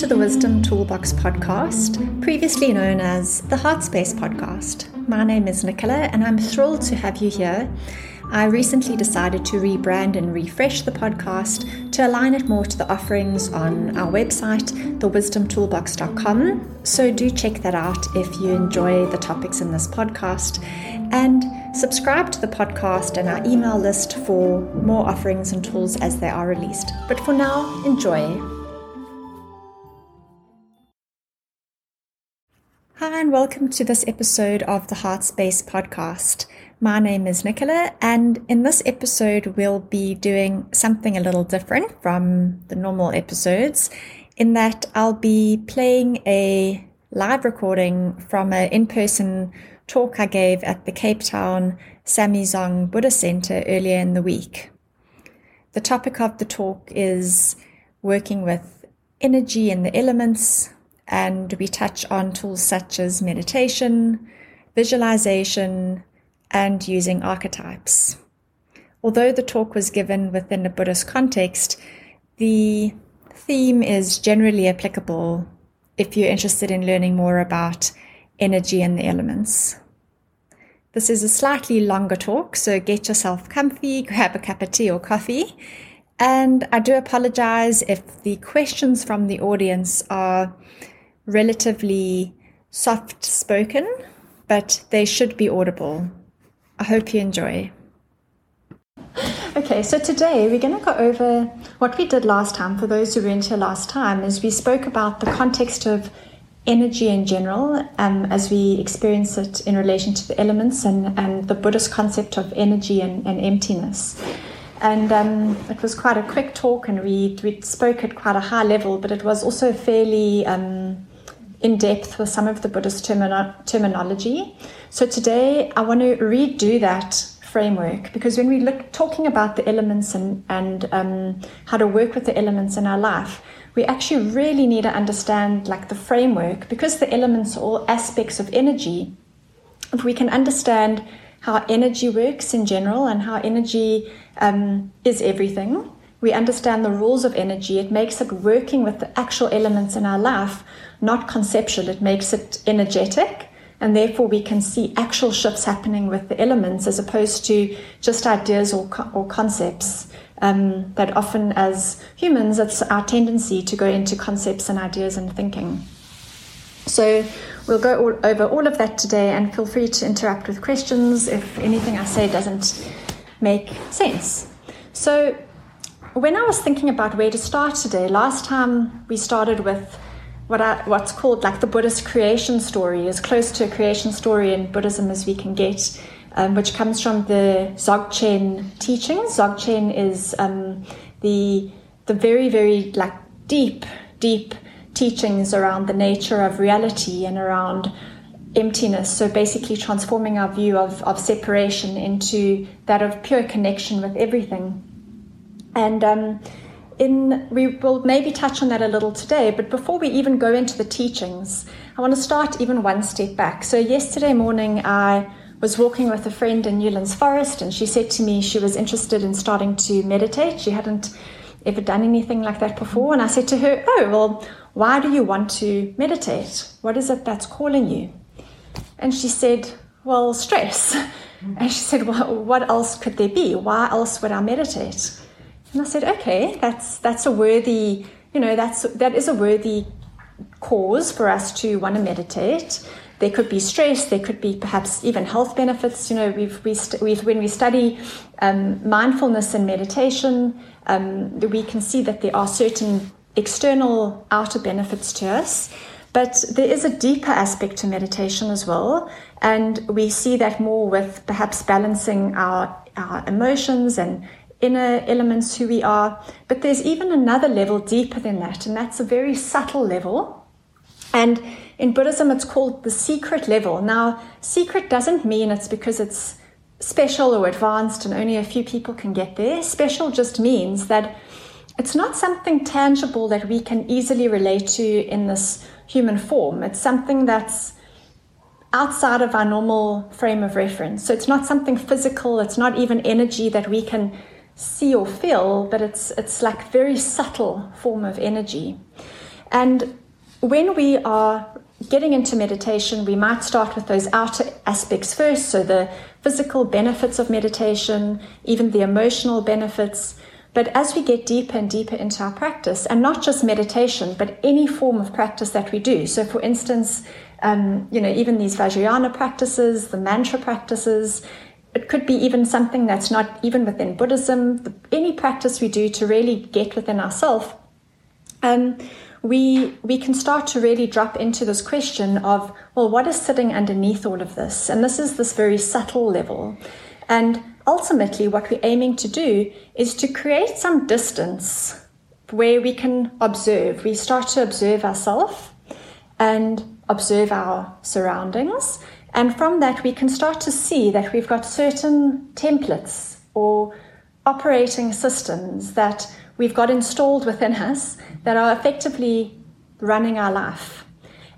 to the Wisdom Toolbox podcast, previously known as the Heartspace podcast. My name is Nicola, and I'm thrilled to have you here. I recently decided to rebrand and refresh the podcast to align it more to the offerings on our website, thewisdomtoolbox.com. So do check that out if you enjoy the topics in this podcast. And subscribe to the podcast and our email list for more offerings and tools as they are released. But for now, enjoy. Hi, and welcome to this episode of the Heartspace podcast. My name is Nicola, and in this episode, we'll be doing something a little different from the normal episodes, in that I'll be playing a live recording from an in person talk I gave at the Cape Town Samye Dzong Buddha Center earlier in the week. The topic of the talk is working with energy and the elements and we touch on tools such as meditation, visualization, and using archetypes. Although the talk was given within a Buddhist context, the theme is generally applicable if you're interested in learning more about energy and the elements. This is a slightly longer talk, so get yourself comfy, grab a cup of tea or coffee. And I do apologize if the questions from the audience are relatively soft spoken, but they should be audible. I hope you enjoy. Okay, so today we're going to go over what we did last time. For those who weren't here last time, is we spoke about the context of energy in general um, as we experience it in relation to the elements and, and the Buddhist concept of energy and, and emptiness. And um, it was quite a quick talk, and we, we spoke at quite a high level, but it was also fairly um, in depth with some of the Buddhist termino- terminology. So today I want to redo that framework because when we look talking about the elements and, and um, how to work with the elements in our life, we actually really need to understand like the framework because the elements are all aspects of energy. If we can understand how energy works in general and how energy um, is everything, we understand the rules of energy, it makes it working with the actual elements in our life not conceptual, it makes it energetic. And therefore, we can see actual shifts happening with the elements as opposed to just ideas or, or concepts. Um, that often, as humans, it's our tendency to go into concepts and ideas and thinking. So, we'll go all, over all of that today and feel free to interrupt with questions if anything I say doesn't make sense. So, when I was thinking about where to start today, last time we started with what I, what's called like the Buddhist creation story, as close to a creation story in Buddhism as we can get, um, which comes from the Dzogchen teachings. Dzogchen is um, the the very very like deep deep teachings around the nature of reality and around emptiness. So basically, transforming our view of, of separation into that of pure connection with everything. And um, in we will maybe touch on that a little today but before we even go into the teachings i want to start even one step back. So yesterday morning i was walking with a friend in newlands forest and she said to me she was interested in starting to meditate. She hadn't ever done anything like that before and i said to her oh well why do you want to meditate? What is it that's calling you? And she said well stress. And she said well what else could there be? Why else would i meditate and I said, okay, that's that's a worthy, you know, that's that is a worthy cause for us to want to meditate. There could be stress. There could be perhaps even health benefits. You know, we've, we st- we've when we study um, mindfulness and meditation, um, we can see that there are certain external outer benefits to us. But there is a deeper aspect to meditation as well. And we see that more with perhaps balancing our, our emotions and inner elements who we are. But there's even another level deeper than that, and that's a very subtle level. And in Buddhism, it's called the secret level. Now, secret doesn't mean it's because it's special or advanced and only a few people can get there. Special just means that it's not something tangible that we can easily relate to in this human form. It's something that's outside of our normal frame of reference. So it's not something physical, it's not even energy that we can see or feel, but it's it's like very subtle form of energy. And when we are getting into meditation, we might start with those outer aspects first. So, the physical benefits of meditation, even the emotional benefits. But as we get deeper and deeper into our practice, and not just meditation, but any form of practice that we do. So, for instance, um, you know, even these Vajrayana practices, the mantra practices, it could be even something that's not even within Buddhism, the, any practice we do to really get within ourselves. Um, we we can start to really drop into this question of well what is sitting underneath all of this and this is this very subtle level and ultimately what we're aiming to do is to create some distance where we can observe we start to observe ourselves and observe our surroundings and from that we can start to see that we've got certain templates or operating systems that we've got installed within us that are effectively running our life.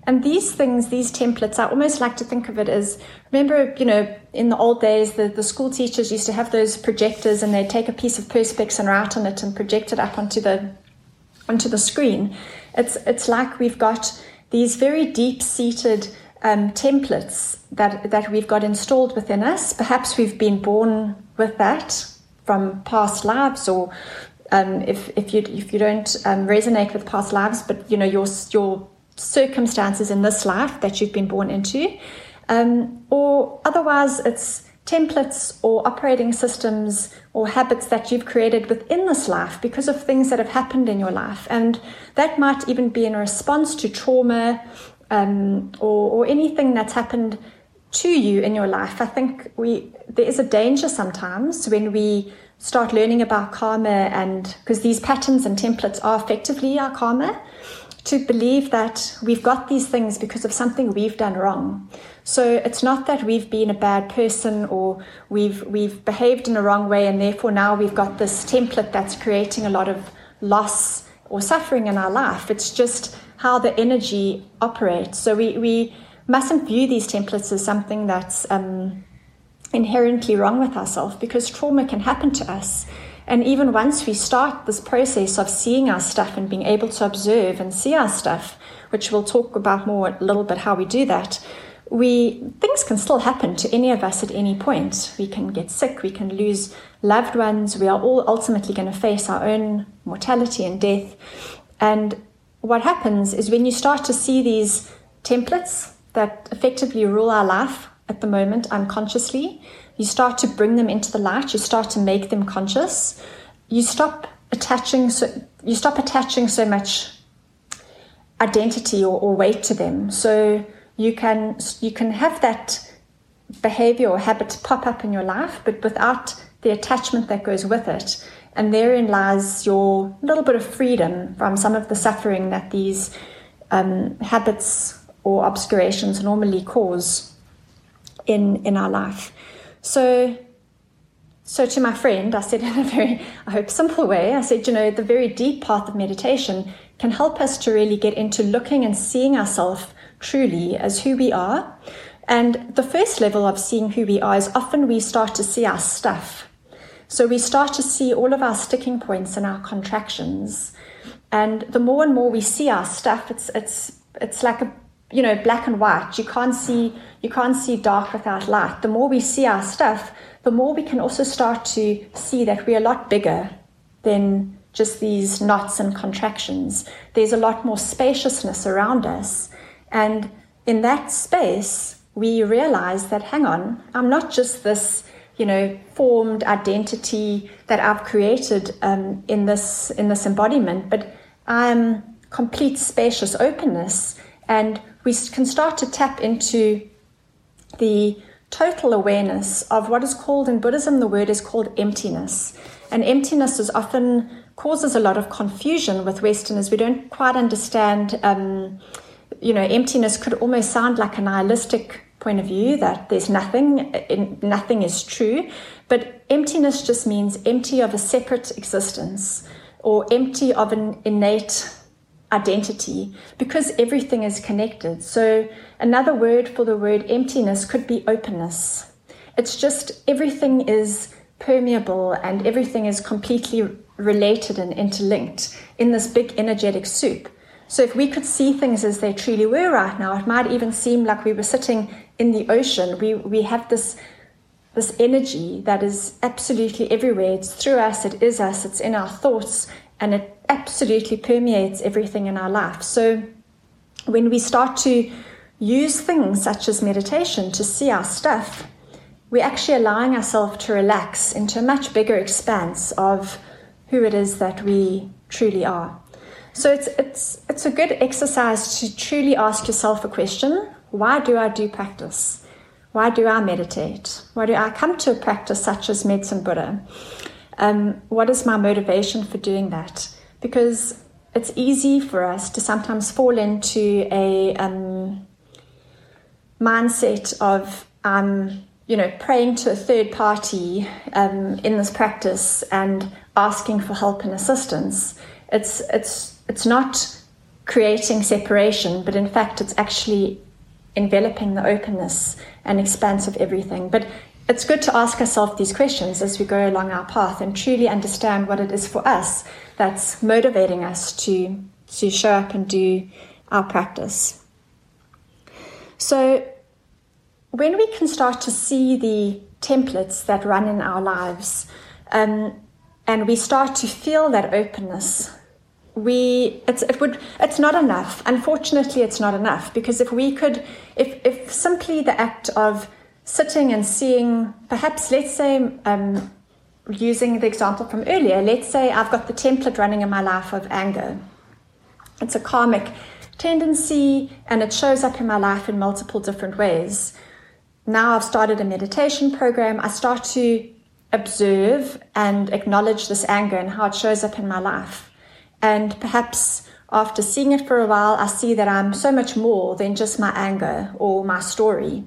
And these things, these templates, I almost like to think of it as remember, you know, in the old days, the, the school teachers used to have those projectors and they'd take a piece of Perspex and write on it and project it up onto the onto the screen. It's it's like we've got these very deep seated um, templates that that we've got installed within us. Perhaps we've been born with that from past lives or um, if, if you if you don't um, resonate with past lives, but you know your your circumstances in this life that you've been born into, um, or otherwise it's templates or operating systems or habits that you've created within this life because of things that have happened in your life, and that might even be in response to trauma um, or, or anything that's happened to you in your life. I think we there is a danger sometimes when we start learning about karma and because these patterns and templates are effectively our karma to believe that we've got these things because of something we've done wrong. So it's not that we've been a bad person or we've we've behaved in a wrong way and therefore now we've got this template that's creating a lot of loss or suffering in our life. It's just how the energy operates. So we, we mustn't view these templates as something that's um, inherently wrong with ourselves because trauma can happen to us. And even once we start this process of seeing our stuff and being able to observe and see our stuff, which we'll talk about more a little bit how we do that, we things can still happen to any of us at any point. We can get sick, we can lose loved ones, we are all ultimately going to face our own mortality and death. And what happens is when you start to see these templates that effectively rule our life at the moment unconsciously. You start to bring them into the light, you start to make them conscious. You stop attaching so you stop attaching so much identity or, or weight to them. So you can you can have that behavior or habit pop up in your life, but without the attachment that goes with it. And therein lies your little bit of freedom from some of the suffering that these um, habits or obscurations normally cause in in our life. So so to my friend, I said in a very, I hope, simple way, I said, you know, the very deep path of meditation can help us to really get into looking and seeing ourselves truly as who we are. And the first level of seeing who we are is often we start to see our stuff. So we start to see all of our sticking points and our contractions. And the more and more we see our stuff, it's it's it's like a you know black and white. You can't see you can't see dark without light. The more we see our stuff, the more we can also start to see that we're a lot bigger than just these knots and contractions. There's a lot more spaciousness around us. And in that space, we realize that, hang on, I'm not just this, you know, formed identity that I've created um, in this in this embodiment, but I'm complete spacious openness, and we can start to tap into the total awareness of what is called in Buddhism, the word is called emptiness. And emptiness is often causes a lot of confusion with Westerners. We don't quite understand, um, you know, emptiness could almost sound like a nihilistic point of view that there's nothing, eh, nothing is true. But emptiness just means empty of a separate existence or empty of an innate identity because everything is connected. So, another word for the word emptiness could be openness. It's just everything is permeable and everything is completely related and interlinked in this big energetic soup. So if we could see things as they truly were right now, it might even seem like we were sitting in the ocean. We, we have this, this energy that is absolutely everywhere. It's through us, it is us, it's in our thoughts, and it absolutely permeates everything in our life. So when we start to use things such as meditation to see our stuff, we're actually allowing ourselves to relax into a much bigger expanse of who it is that we truly are. So it's it's it's a good exercise to truly ask yourself a question: Why do I do practice? Why do I meditate? Why do I come to a practice such as Medicine Buddha? Um, what is my motivation for doing that? Because it's easy for us to sometimes fall into a um, mindset of um, you know praying to a third party um, in this practice and asking for help and assistance. It's it's it's not creating separation, but in fact, it's actually enveloping the openness and expanse of everything. But it's good to ask ourselves these questions as we go along our path and truly understand what it is for us that's motivating us to, to show up and do our practice. So, when we can start to see the templates that run in our lives um, and we start to feel that openness, we it's it would it's not enough. Unfortunately it's not enough because if we could if if simply the act of sitting and seeing perhaps let's say um, using the example from earlier let's say i've got the template running in my life of anger. It's a karmic tendency and it shows up in my life in multiple different ways. Now i've started a meditation program. I start to observe and acknowledge this anger and how it shows up in my life and perhaps after seeing it for a while, I see that I'm so much more than just my anger or my story.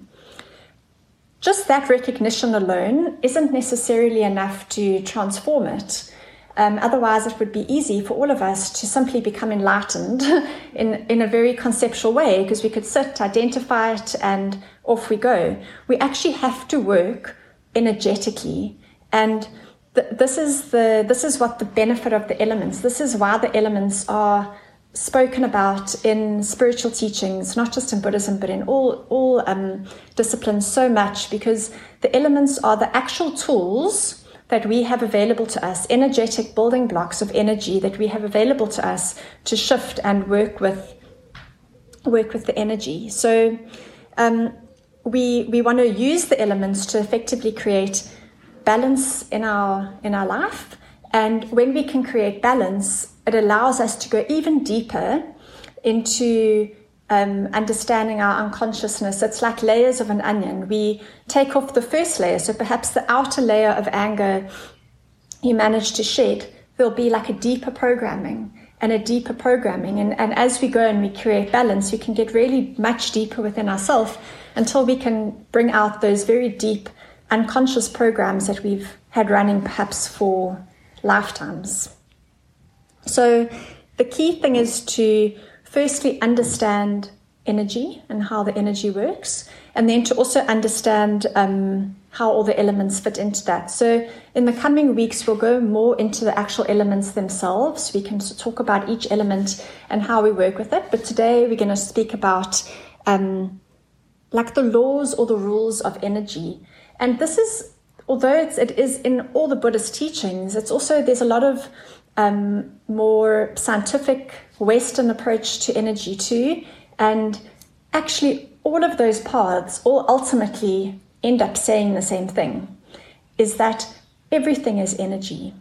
Just that recognition alone isn't necessarily enough to transform it. Um, otherwise, it would be easy for all of us to simply become enlightened in, in a very conceptual way because we could sit, identify it, and off we go. We actually have to work energetically. And this is the this is what the benefit of the elements. This is why the elements are spoken about in spiritual teachings, not just in Buddhism, but in all all um, disciplines so much, because the elements are the actual tools that we have available to us, energetic building blocks of energy that we have available to us to shift and work with work with the energy. So um, we we want to use the elements to effectively create balance in our in our life. And when we can create balance it allows us to go even deeper into um, understanding our unconsciousness. It's like layers of an onion. We take off the first layer so perhaps the outer layer of anger you manage to shed there'll be like a deeper programming and a deeper programming. And, and as we go and we create balance we can get really much deeper within ourselves until we can bring out those very deep unconscious programs that we've had running perhaps for lifetimes. So, the key thing is to firstly understand energy and how the energy works, and then to also understand um, how all the elements fit into that. So, in the coming weeks, we'll go more into the actual elements themselves. We can talk about each element and how we work with it. But today, we're going to speak about um, like the laws or the rules of energy and this is, although it's, it is in all the Buddhist teachings, it's also, there's a lot of um, more scientific Western approach to energy too. And actually, all of those paths all ultimately end up saying the same thing is that everything is energy.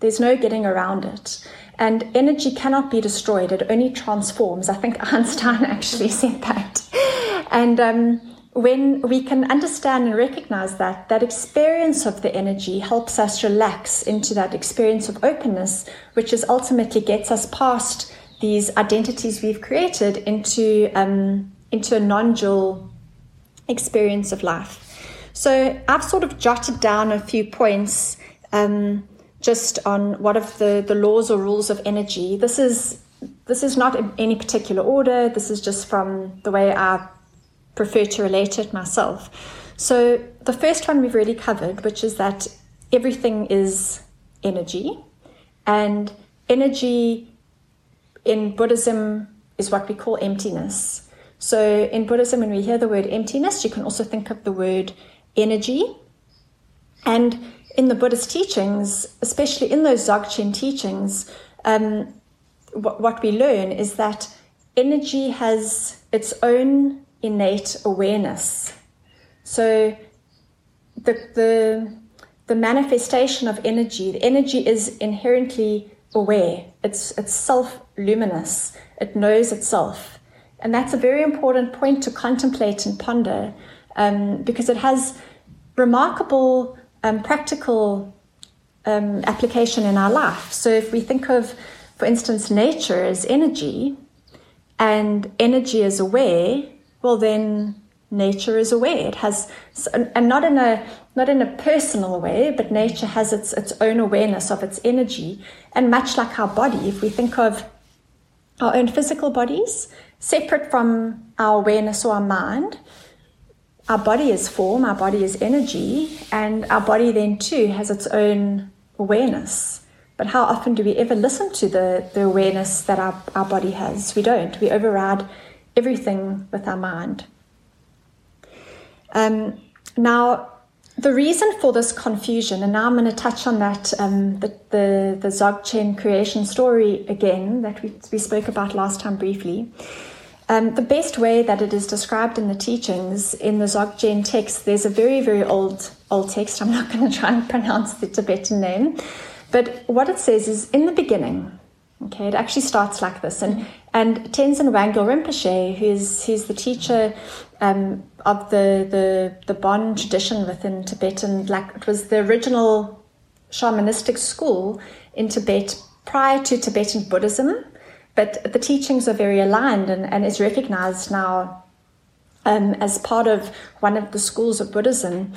There's no getting around it. And energy cannot be destroyed, it only transforms. I think Einstein actually said that. And um, when we can understand and recognize that, that experience of the energy helps us relax into that experience of openness, which is ultimately gets us past these identities we've created into, um, into a non dual experience of life. So I've sort of jotted down a few points um, just on what of the, the laws or rules of energy. This is this is not in any particular order. This is just from the way I prefer to relate it myself. So, the first one we've really covered, which is that everything is energy, and energy in Buddhism is what we call emptiness. So in Buddhism, when we hear the word emptiness, you can also think of the word energy. And in the Buddhist teachings, especially in those Dzogchen teachings, um, what, what we learn is that energy has its own innate awareness. So the, the, the manifestation of energy, the energy is inherently aware. It's, it's self luminous. It knows itself. And that's a very important point to contemplate and ponder um, because it has remarkable um, practical um, application in our life. So if we think of, for instance, nature as energy and energy is aware, well, then nature is aware. It has, and not in a not in a personal way, but nature has its its own awareness of its energy. And much like our body, if we think of our own physical bodies separate from our awareness or our mind, our body is form, our body is energy, and our body then too has its own awareness. But how often do we ever listen to the, the awareness that our, our body has? We don't. We override everything with our mind. Um, now, the reason for this confusion, and now I'm going to touch on that, um, the, the, the Dzogchen creation story again that we, we spoke about last time briefly. Um, the best way that it is described in the teachings in the Dzogchen text, there's a very, very old, old text. I'm not going to try and pronounce the Tibetan name. But what it says is in the beginning, okay, it actually starts like this. And, and Tenzin Wangyal Rinpoche, who's, who's the teacher um, of the, the, the Bon tradition within Tibetan, like it was the original shamanistic school in Tibet prior to Tibetan Buddhism, but the teachings are very aligned and, and is recognized now um, as part of one of the schools of Buddhism.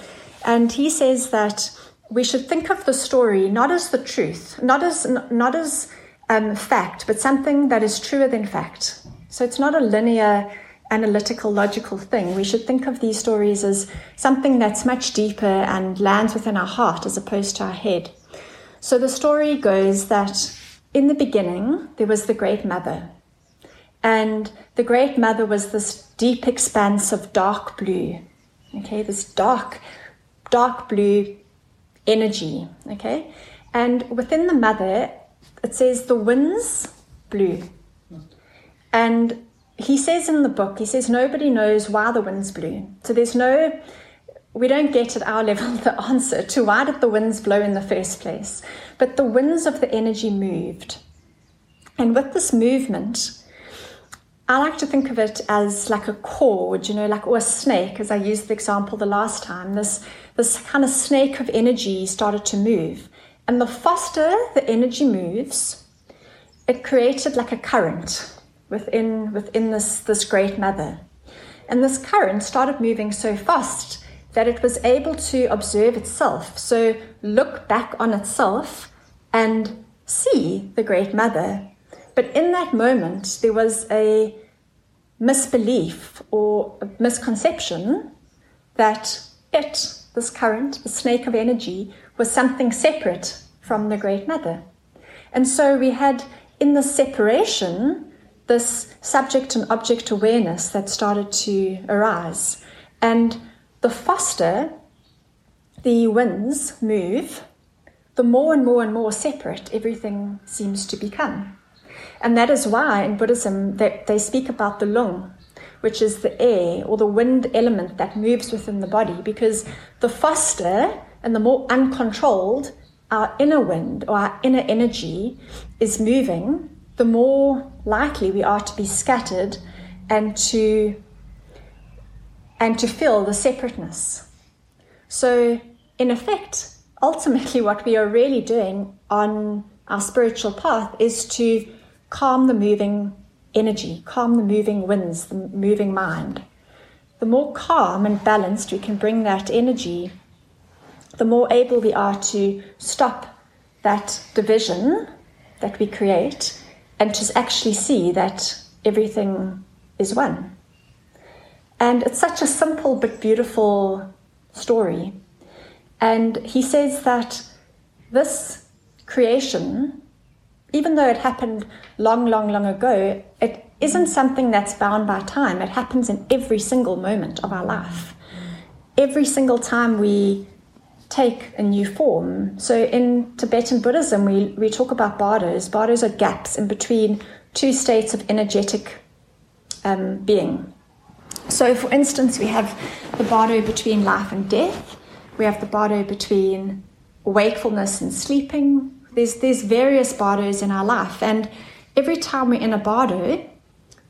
And he says that we should think of the story not as the truth, not as not as um, fact, but something that is truer than fact. So it's not a linear, analytical, logical thing. We should think of these stories as something that's much deeper and lands within our heart as opposed to our head. So the story goes that in the beginning there was the Great Mother, and the Great Mother was this deep expanse of dark blue. Okay, this dark, dark blue energy. Okay, and within the mother, it says the winds blew, and he says in the book, he says nobody knows why the winds blew. So there's no, we don't get at our level the answer to why did the winds blow in the first place. But the winds of the energy moved. And with this movement, I like to think of it as like a cord, you know, like or a snake, as I used the example the last time. This this kind of snake of energy started to move. And the faster the energy moves, it created like a current within within this, this great mother. And this current started moving so fast that it was able to observe itself, so look back on itself and see the great mother. But in that moment, there was a misbelief or a misconception that it this current, the snake of energy, was something separate from the Great Mother. And so we had in the separation this subject and object awareness that started to arise. And the faster the winds move, the more and more and more separate everything seems to become. And that is why in Buddhism they, they speak about the lung, which is the air or the wind element that moves within the body, because the faster and the more uncontrolled our inner wind or our inner energy is moving, the more likely we are to be scattered and to and to feel the separateness. So, in effect, ultimately, what we are really doing on our spiritual path is to calm the moving energy, calm the moving winds, the moving mind. The more calm and balanced we can bring that energy, the more able we are to stop that division that we create and to actually see that everything is one. And it's such a simple but beautiful story. And he says that this creation even though it happened long, long, long ago, it isn't something that's bound by time. It happens in every single moment of our life. Every single time we take a new form. So in Tibetan Buddhism, we, we talk about bardos. Bardos are gaps in between two states of energetic um, being. So, for instance, we have the bardo between life and death. We have the bardo between wakefulness and sleeping. There's, there's various bardos in our life. And every time we're in a bardo,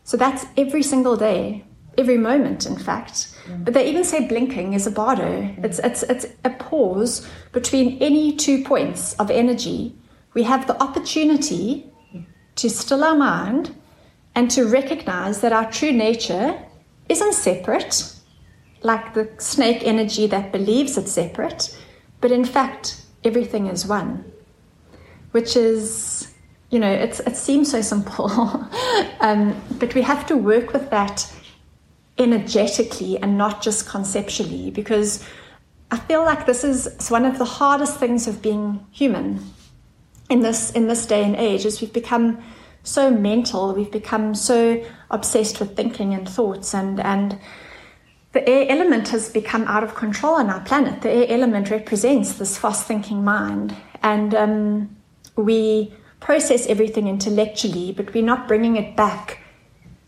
so that's every single day, every moment, in fact. But they even say blinking is a bardo. It's, it's, it's a pause between any two points of energy. We have the opportunity to still our mind and to recognize that our true nature isn't separate, like the snake energy that believes it's separate, but in fact, everything is one, which is, you know, it seems so simple, um, but we have to work with that energetically and not just conceptually because I feel like this is one of the hardest things of being human in this in this day and age is we've become so mental, we've become so obsessed with thinking and thoughts and and the air element has become out of control on our planet. The air element represents this fast thinking mind, and um, we process everything intellectually, but we're not bringing it back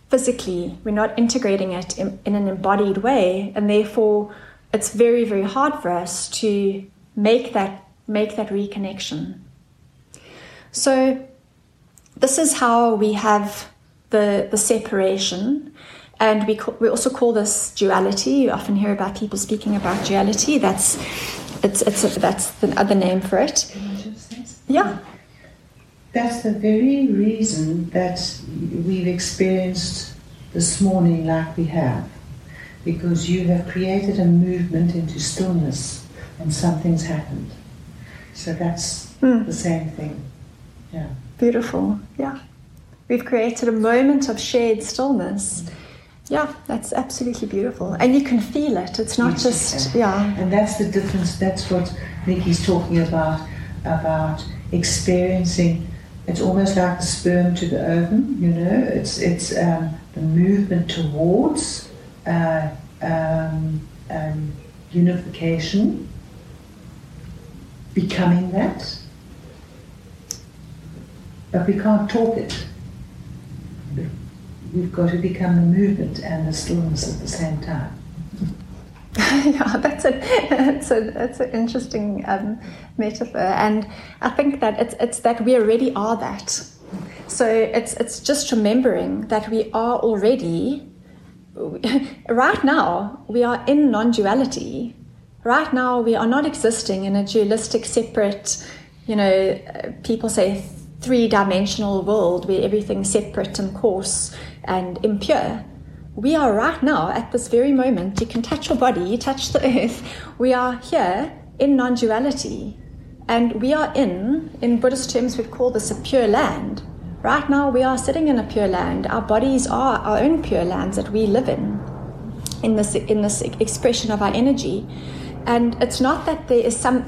physically. We're not integrating it in, in an embodied way, and therefore, it's very, very hard for us to make that make that reconnection. So, this is how we have the the separation and we, call, we also call this duality. You often hear about people speaking about duality. That's it's, it's a, that's the other name for it. Yeah. That's the very reason that we've experienced this morning like we have, because you have created a movement into stillness, and something's happened. So that's mm. the same thing. Yeah. Beautiful. Yeah. We've created a moment of shared stillness. Mm yeah, that's absolutely beautiful. And you can feel it. It's not yes, just, yeah. And that's the difference. That's what Nikki's talking about, about experiencing. It's almost like the sperm to the ovum, you know. It's, it's um, the movement towards uh, um, um, unification, becoming that. But we can't talk it we've got to become the movement and the stillness at the same time. yeah, that's a that's a that's an interesting um, metaphor, and I think that it's it's that we already are that. So it's it's just remembering that we are already right now we are in non-duality. Right now we are not existing in a dualistic, separate. You know, people say three-dimensional world where everything's separate and coarse and impure. We are right now at this very moment. You can touch your body, you touch the earth. We are here in non duality. And we are in, in Buddhist terms, we'd call this a pure land. Right now, we are sitting in a pure land. Our bodies are our own pure lands that we live in, in this, in this expression of our energy. And it's not that there is some,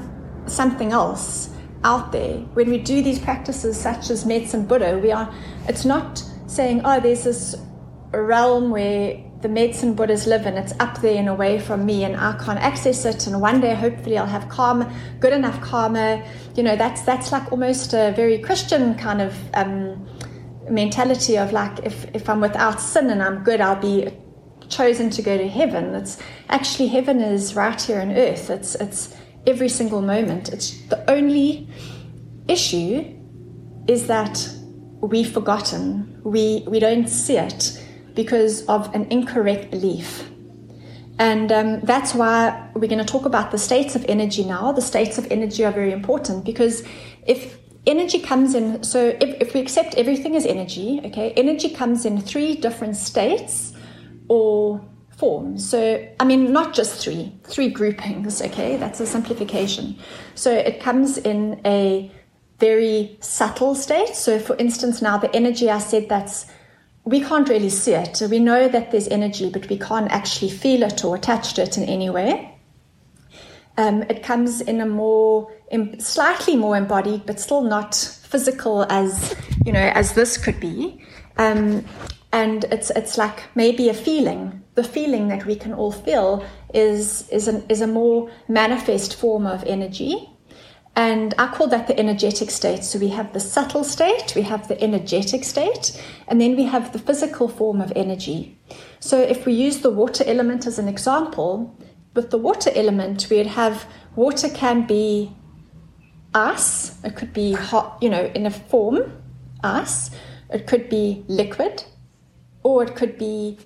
something else out there. When we do these practices, such as medicine Buddha, we are, it's not saying, oh, there's this realm where the medicine Buddhas live and it's up there and away from me and I can't access it and one day hopefully I'll have karma, good enough karma. You know, that's that's like almost a very Christian kind of um, mentality of like if, if I'm without sin and I'm good, I'll be chosen to go to heaven. It's actually heaven is right here on earth. It's it's every single moment. It's the only issue is that we've forgotten, we, we don't see it because of an incorrect belief. And um, that's why we're going to talk about the states of energy now. The states of energy are very important because if energy comes in, so if, if we accept everything as energy, okay, energy comes in three different states or forms. So, I mean, not just three, three groupings, okay, that's a simplification. So it comes in a very subtle state. So, for instance, now the energy I said that's we can't really see it. We know that there's energy, but we can't actually feel it or attach to it in any way. Um, it comes in a more, slightly more embodied, but still not physical as you know as this could be. Um, and it's it's like maybe a feeling. The feeling that we can all feel is is an, is a more manifest form of energy. And I call that the energetic state. So we have the subtle state, we have the energetic state, and then we have the physical form of energy. So if we use the water element as an example, with the water element, we'd have water can be ice, it could be hot, you know, in a form, ice, it could be liquid, or it could be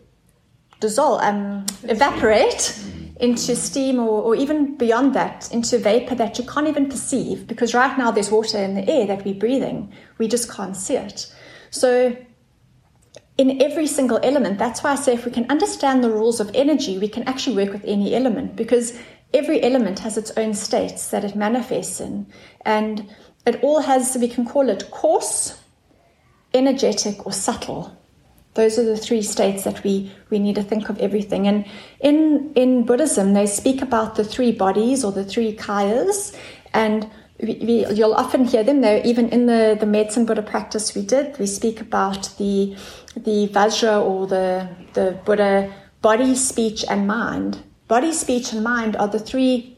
dissolve, um, evaporate into steam or, or even beyond that, into vapor that you can't even perceive because right now there's water in the air that we're breathing. We just can't see it. So, in every single element, that's why I say if we can understand the rules of energy, we can actually work with any element because every element has its own states that it manifests in. And it all has, we can call it coarse, energetic, or subtle. Those are the three states that we, we need to think of everything. And in, in Buddhism, they speak about the three bodies or the three kayas. And we, we, you'll often hear them, though, even in the, the medicine Buddha practice we did, we speak about the, the Vajra or the, the Buddha body, speech, and mind. Body, speech, and mind are the three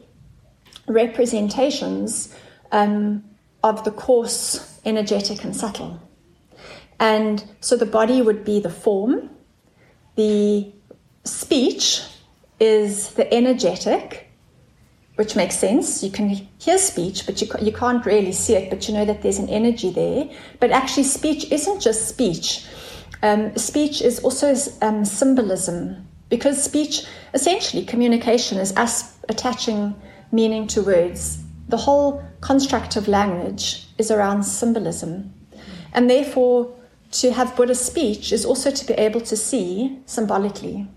representations um, of the coarse, energetic, and subtle. And so the body would be the form, the speech is the energetic, which makes sense. You can hear speech, but you, you can't really see it, but you know that there's an energy there. But actually, speech isn't just speech. Um, speech is also um, symbolism, because speech, essentially, communication is us attaching meaning to words. The whole construct of language is around symbolism. And therefore, to have Buddha speech is also to be able to see symbolically.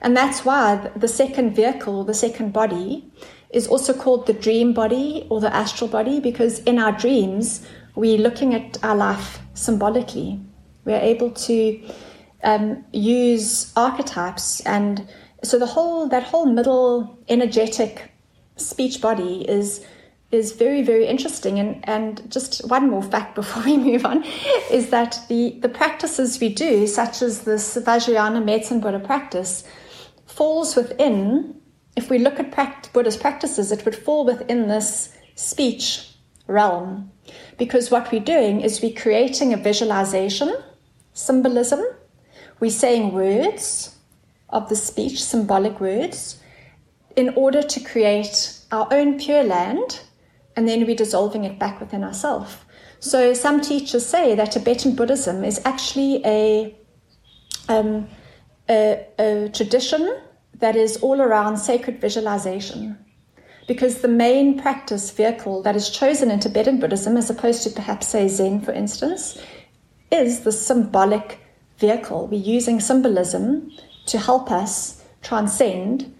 And that's why the second vehicle, the second body, is also called the dream body or the astral body because in our dreams, we're looking at our life symbolically. We're able to um, use archetypes, and so the whole that whole middle energetic speech body is is very, very interesting. And, and just one more fact before we move on is that the, the practices we do, such as this Vajrayana medicine Buddha practice, falls within, if we look at pract- Buddha's practices, it would fall within this speech realm. Because what we're doing is we're creating a visualization, symbolism, we're saying words of the speech, symbolic words, in order to create our own pure land and then we're dissolving it back within ourselves. So some teachers say that Tibetan Buddhism is actually a, um, a, a tradition that is all around sacred visualization. Because the main practice vehicle that is chosen in Tibetan Buddhism, as opposed to perhaps, say, Zen, for instance, is the symbolic vehicle. We're using symbolism to help us transcend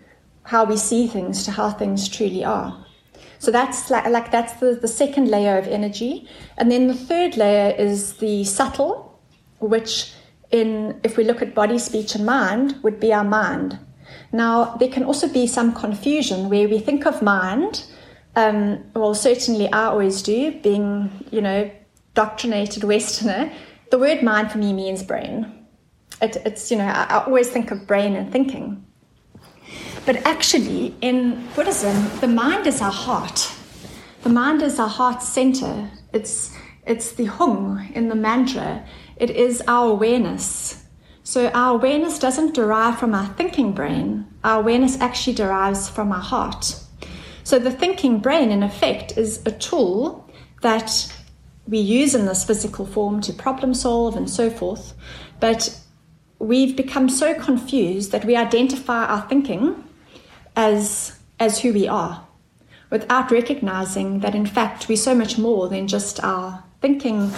how we see things to how things truly are. So that's like, like that's the, the second layer of energy. And then the third layer is the subtle, which in if we look at body, speech, and mind, would be our mind. Now there can also be some confusion where we think of mind. Um, well, certainly I always do, being you know doctrinated Westerner. The word mind for me means brain. It, it's you know I, I always think of brain and thinking. But actually, in Buddhism, the mind is our heart. The mind is our heart center. It's, it's the hung in the mantra. It is our awareness. So our awareness doesn't derive from our thinking brain. Our awareness actually derives from our heart. So the thinking brain, in effect, is a tool that we use in this physical form to problem solve and so forth. But we've become so confused that we identify our thinking as, as who we are without recognizing that in fact we're so much more than just our thinking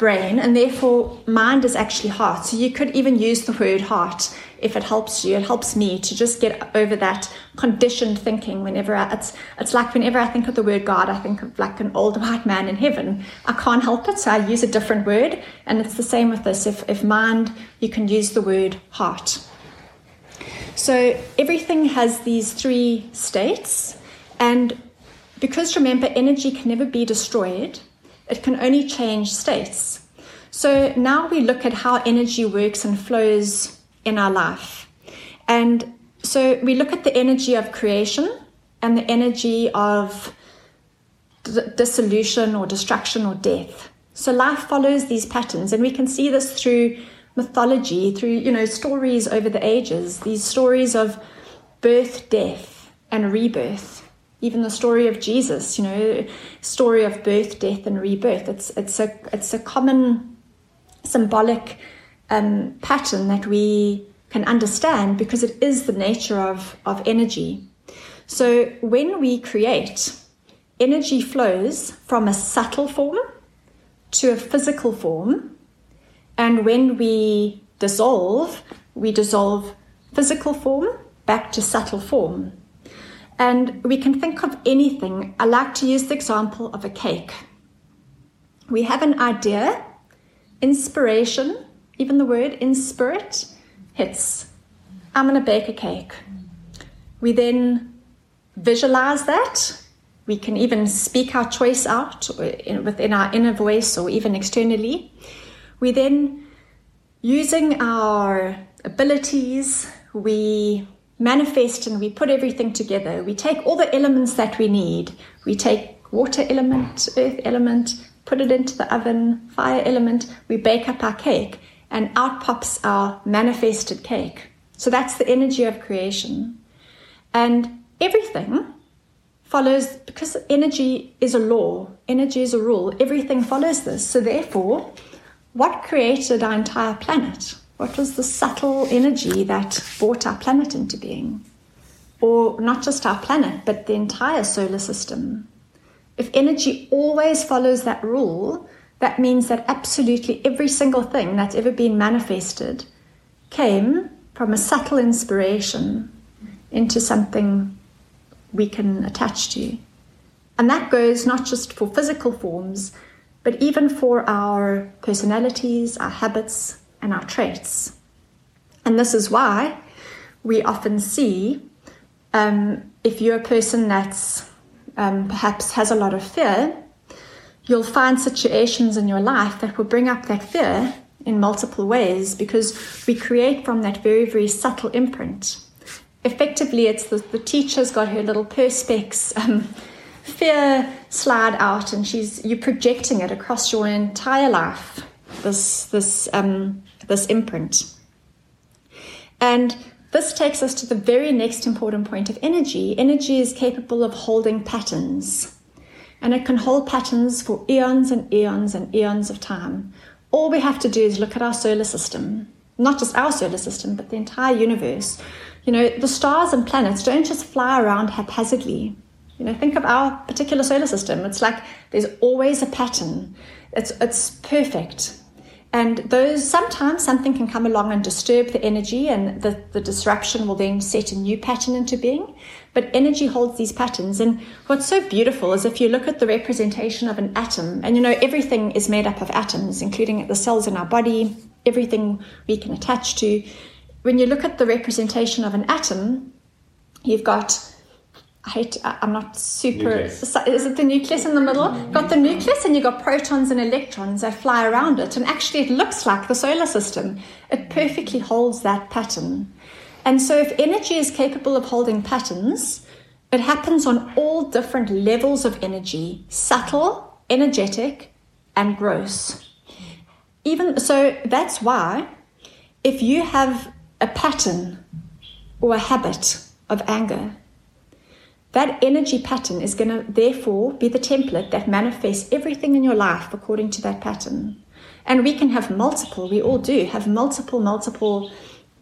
brain and therefore mind is actually heart. So you could even use the word heart if it helps you. It helps me to just get over that conditioned thinking whenever I, it's it's like whenever i think of the word god i think of like an old white man in heaven. I can't help it so i use a different word and it's the same with this. If, if mind you can use the word heart. So everything has these three states, And because remember, energy can never be destroyed, it can only change states. So now we look at how energy works and flows in our life. And so we look at the energy of creation and the energy of dissolution or destruction or death. So life follows these patterns, and we can see this through mythology, through you know stories over the ages. These stories of birth, death, and rebirth. Even the story of Jesus, you know, story of birth, death, and rebirth. It's it's a it's a common symbolic um, pattern that we can understand because it is the nature of, of energy. So when we create, energy flows from a subtle form to a physical form. And when we dissolve, we dissolve physical form back to subtle form. And we can think of anything. I like to use the example of a cake. We have an idea, inspiration, even the word in spirit hits. I'm going to bake a cake. We then visualize that. We can even speak our choice out within our inner voice or even externally. We then, using our abilities, we manifest and we put everything together. We take all the elements that we need. We take water element, earth element, put it into the oven, fire element, we bake up our cake, and out pops our manifested cake. So that's the energy of creation. And everything follows, because energy is a law, energy is a rule, everything follows this. So therefore, what created our entire planet? What was the subtle energy that brought our planet into being? Or not just our planet, but the entire solar system. If energy always follows that rule, that means that absolutely every single thing that's ever been manifested came from a subtle inspiration into something we can attach to. And that goes not just for physical forms, but even for our personalities, our habits, and our traits. And this is why we often see um, if you're a person that's um, perhaps has a lot of fear, you'll find situations in your life that will bring up that fear in multiple ways because we create from that very, very subtle imprint. Effectively, it's the, the teacher's got her little perspex um, fear slide out, and she's you're projecting it across your entire life. This this um, this imprint, and this takes us to the very next important point of energy. Energy is capable of holding patterns, and it can hold patterns for eons and eons and eons of time. All we have to do is look at our solar system, not just our solar system, but the entire universe. You know, the stars and planets don't just fly around haphazardly. You know, think of our particular solar system. It's like there's always a pattern. It's it's perfect. And those sometimes something can come along and disturb the energy, and the, the disruption will then set a new pattern into being. But energy holds these patterns. And what's so beautiful is if you look at the representation of an atom, and you know, everything is made up of atoms, including the cells in our body, everything we can attach to. When you look at the representation of an atom, you've got I hate, I'm not super. Nucleus. Is it the nucleus in the middle? Got the nucleus, and you've got protons and electrons that fly around it. And actually, it looks like the solar system. It perfectly holds that pattern. And so, if energy is capable of holding patterns, it happens on all different levels of energy subtle, energetic, and gross. Even so, that's why if you have a pattern or a habit of anger, that energy pattern is going to therefore be the template that manifests everything in your life according to that pattern. And we can have multiple, we all do have multiple, multiple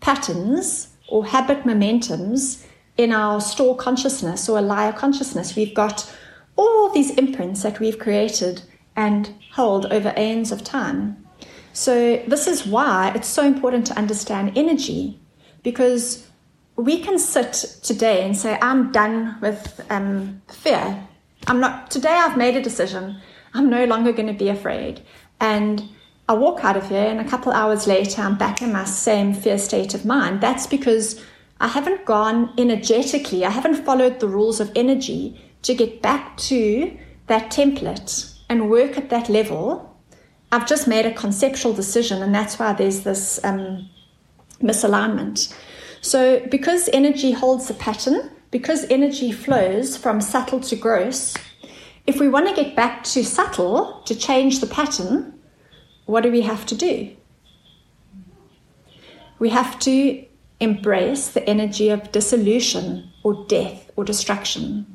patterns or habit momentums in our store consciousness or alaya consciousness. We've got all these imprints that we've created and hold over aeons of time. So, this is why it's so important to understand energy because we can sit today and say, I'm done with um, fear. I'm not, today I've made a decision. I'm no longer going to be afraid. And I walk out of here, and a couple hours later, I'm back in my same fear state of mind. That's because I haven't gone energetically, I haven't followed the rules of energy to get back to that template and work at that level, I've just made a conceptual decision, and that's why there's this um, misalignment. So, because energy holds a pattern, because energy flows from subtle to gross, if we want to get back to subtle to change the pattern, what do we have to do? We have to embrace the energy of dissolution or death or destruction.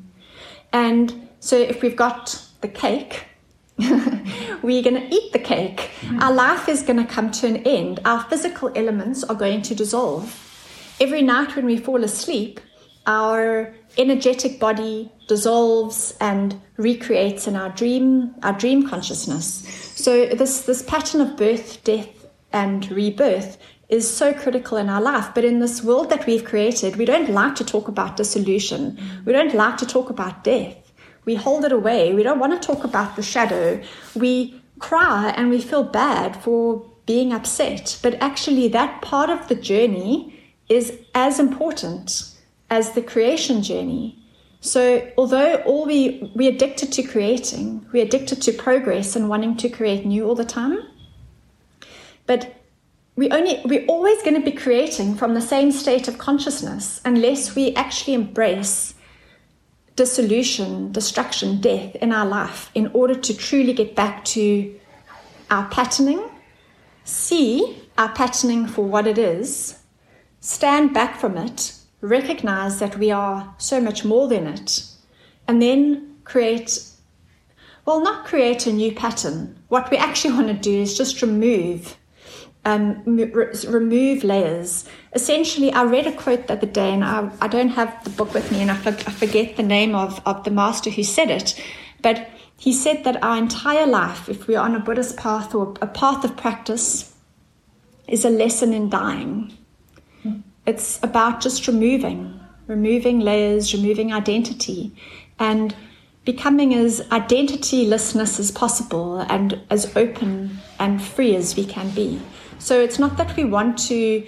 And so, if we've got the cake, we're going to eat the cake. Mm. Our life is going to come to an end. Our physical elements are going to dissolve. Every night when we fall asleep, our energetic body dissolves and recreates in our dream, our dream consciousness. So this this pattern of birth, death, and rebirth is so critical in our life. But in this world that we've created, we don't like to talk about dissolution. We don't like to talk about death. We hold it away. We don't want to talk about the shadow. We cry and we feel bad for being upset. But actually, that part of the journey is as important as the creation journey. So, although all we we're addicted to creating, we're addicted to progress and wanting to create new all the time. But we only we're always going to be creating from the same state of consciousness unless we actually embrace dissolution, destruction, death in our life in order to truly get back to our patterning, see our patterning for what it is, stand back from it, recognize that we are so much more than it, and then create, well, not create a new pattern. What we actually want to do is just remove um, re- remove layers. Essentially, I read a quote the other day, and I, I don't have the book with me, and I, for, I forget the name of, of the master who said it, but he said that our entire life, if we're on a Buddhist path or a path of practice, is a lesson in dying. It's about just removing, removing layers, removing identity, and becoming as identitylessness as possible and as open and free as we can be. So it's not that we want to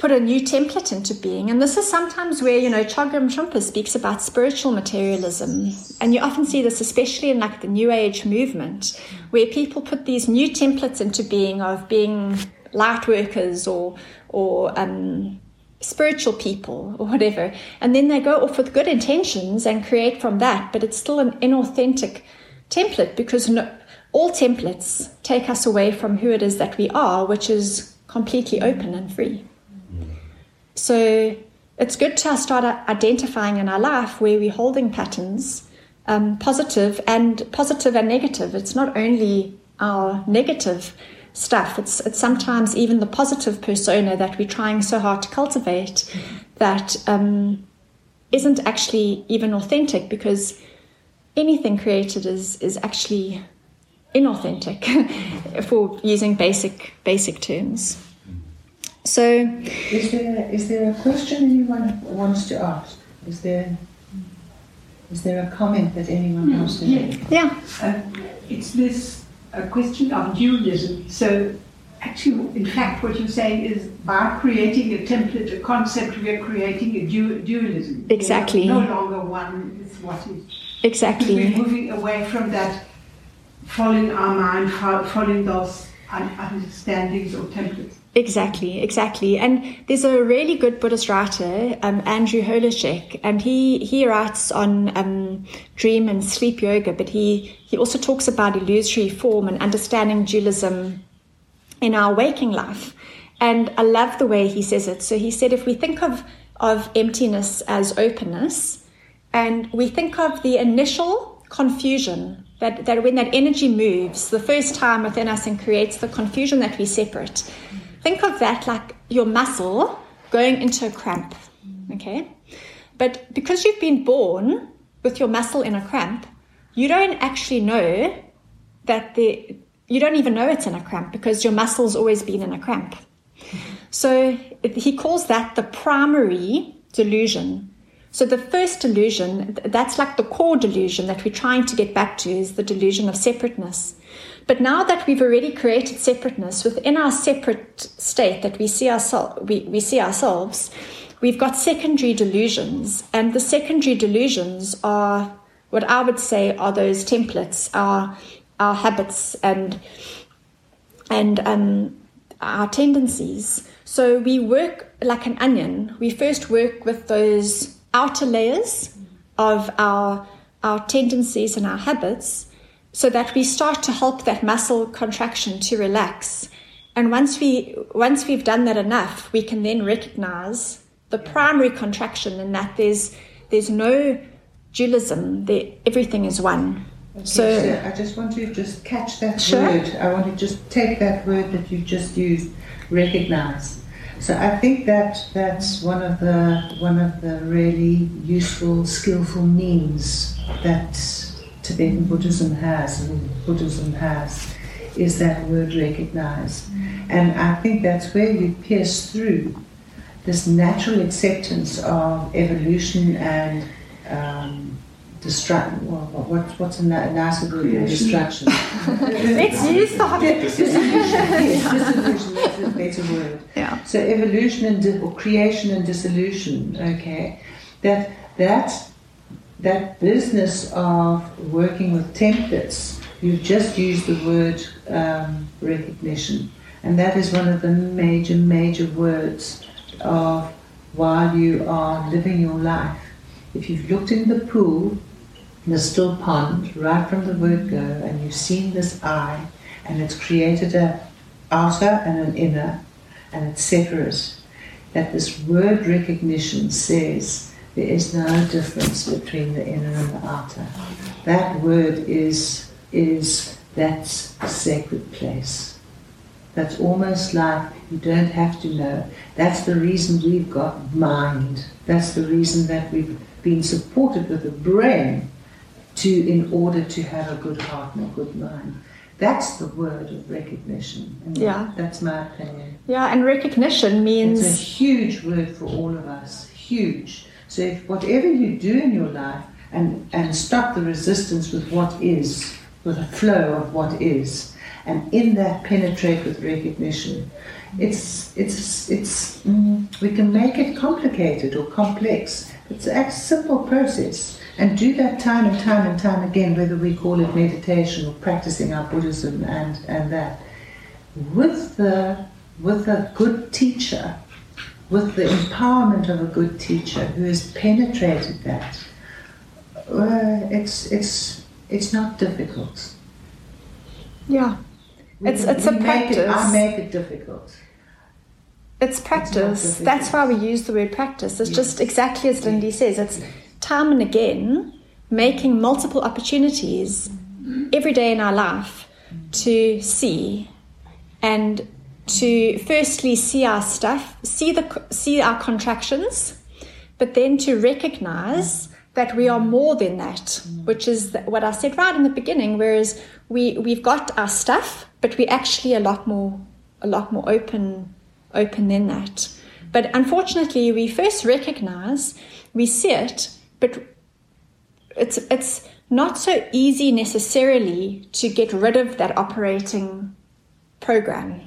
put a new template into being. And this is sometimes where, you know, Chogyam Trungpa speaks about spiritual materialism. And you often see this, especially in like the New Age movement, where people put these new templates into being of being light workers or, or, um, spiritual people or whatever. And then they go off with good intentions and create from that, but it's still an inauthentic template because no, all templates take us away from who it is that we are, which is completely open and free. So it's good to start identifying in our life where we're holding patterns, um, positive and positive and negative. It's not only our negative stuff. It's it's sometimes even the positive persona that we're trying so hard to cultivate that um, not actually even authentic because anything created is is actually inauthentic for using basic basic terms. So, is there is there a question anyone wants to ask? Is there is there a comment that anyone wants to make? Yeah, uh, it's this a question of dualism. So, actually, in fact, what you're saying is by creating a template, a concept, we are creating a du- dualism. Exactly. No longer one is what is. Exactly. We're moving away from that following our mind, following those understandings or templates. Exactly, exactly. And there's a really good Buddhist writer, um, Andrew Holecek, and he, he writes on um, dream and sleep yoga, but he, he also talks about illusory form and understanding dualism in our waking life. And I love the way he says it. So he said if we think of, of emptiness as openness, and we think of the initial confusion that, that when that energy moves the first time within us and creates the confusion that we separate, think of that like your muscle going into a cramp. Okay? But because you've been born with your muscle in a cramp, you don't actually know that the you don't even know it's in a cramp because your muscle's always been in a cramp. So he calls that the primary delusion so the first delusion, that's like the core delusion that we're trying to get back to, is the delusion of separateness. But now that we've already created separateness within our separate state that we see, ourselves, we, we see ourselves, we've got secondary delusions. And the secondary delusions are what I would say are those templates, our our habits and and um, our tendencies. So we work like an onion. We first work with those outer layers of our our tendencies and our habits, so that we start to help that muscle contraction to relax. And once we once we've done that enough, we can then recognize the primary contraction and that there's there's no dualism. There, everything is one. Okay, So- so I just want to just catch that Sure. word. I want to just take that word that you just used, recognize. So I think that that's one of the one of the really useful, skillful means that Tibetan Buddhism has and Buddhism has is that word recognize. And I think that's where you pierce through this natural acceptance of evolution and um, destruction. Well, what, what- what's a ni- nicer word than destruction? Let's use the Dissolution, yes, dissolution, a better word. Yeah. So evolution and di- or creation and dissolution, okay, that that that business of working with templates, you've just used the word um, recognition, and that is one of the major major words of while you are living your life. If you've looked in the pool, the still pond, right from the word go, and you've seen this eye, and it's created an outer and an inner, and it's separate. That this word recognition says there is no difference between the inner and the outer. That word is is that sacred place. That's almost like you don't have to know. That's the reason we've got mind. That's the reason that we've been supported with a brain to in order to have a good heart and a good mind. That's the word of recognition. And Yeah. That's my opinion. Yeah, and recognition means. It's a huge word for all of us. Huge. So if whatever you do in your life and, and stop the resistance with what is, with the flow of what is, and in that penetrate with recognition, it's it's it's mm, we can make it complicated or complex. It's a simple process. And do that time and time and time again, whether we call it meditation or practicing our Buddhism and, and that. With the with a good teacher, with the empowerment of a good teacher who has penetrated that, uh, it's it's it's not difficult. yeah, We- It's- it's a make it- I practice. make it difficult. it's practice. difficult. That's why we use the word practice. It's just exactly as Lindy says. It's time and again making multiple opportunities every day in our life to see and to firstly see our stuff, see the see our contractions, but then to recognize that we are more than that, which is what I said right in the beginning. Whereas we we've got our stuff, but we're actually a lot more a lot more open open than that. But unfortunately, we first recognize, we see it, but it's it's not so easy necessarily to get rid of that operating program.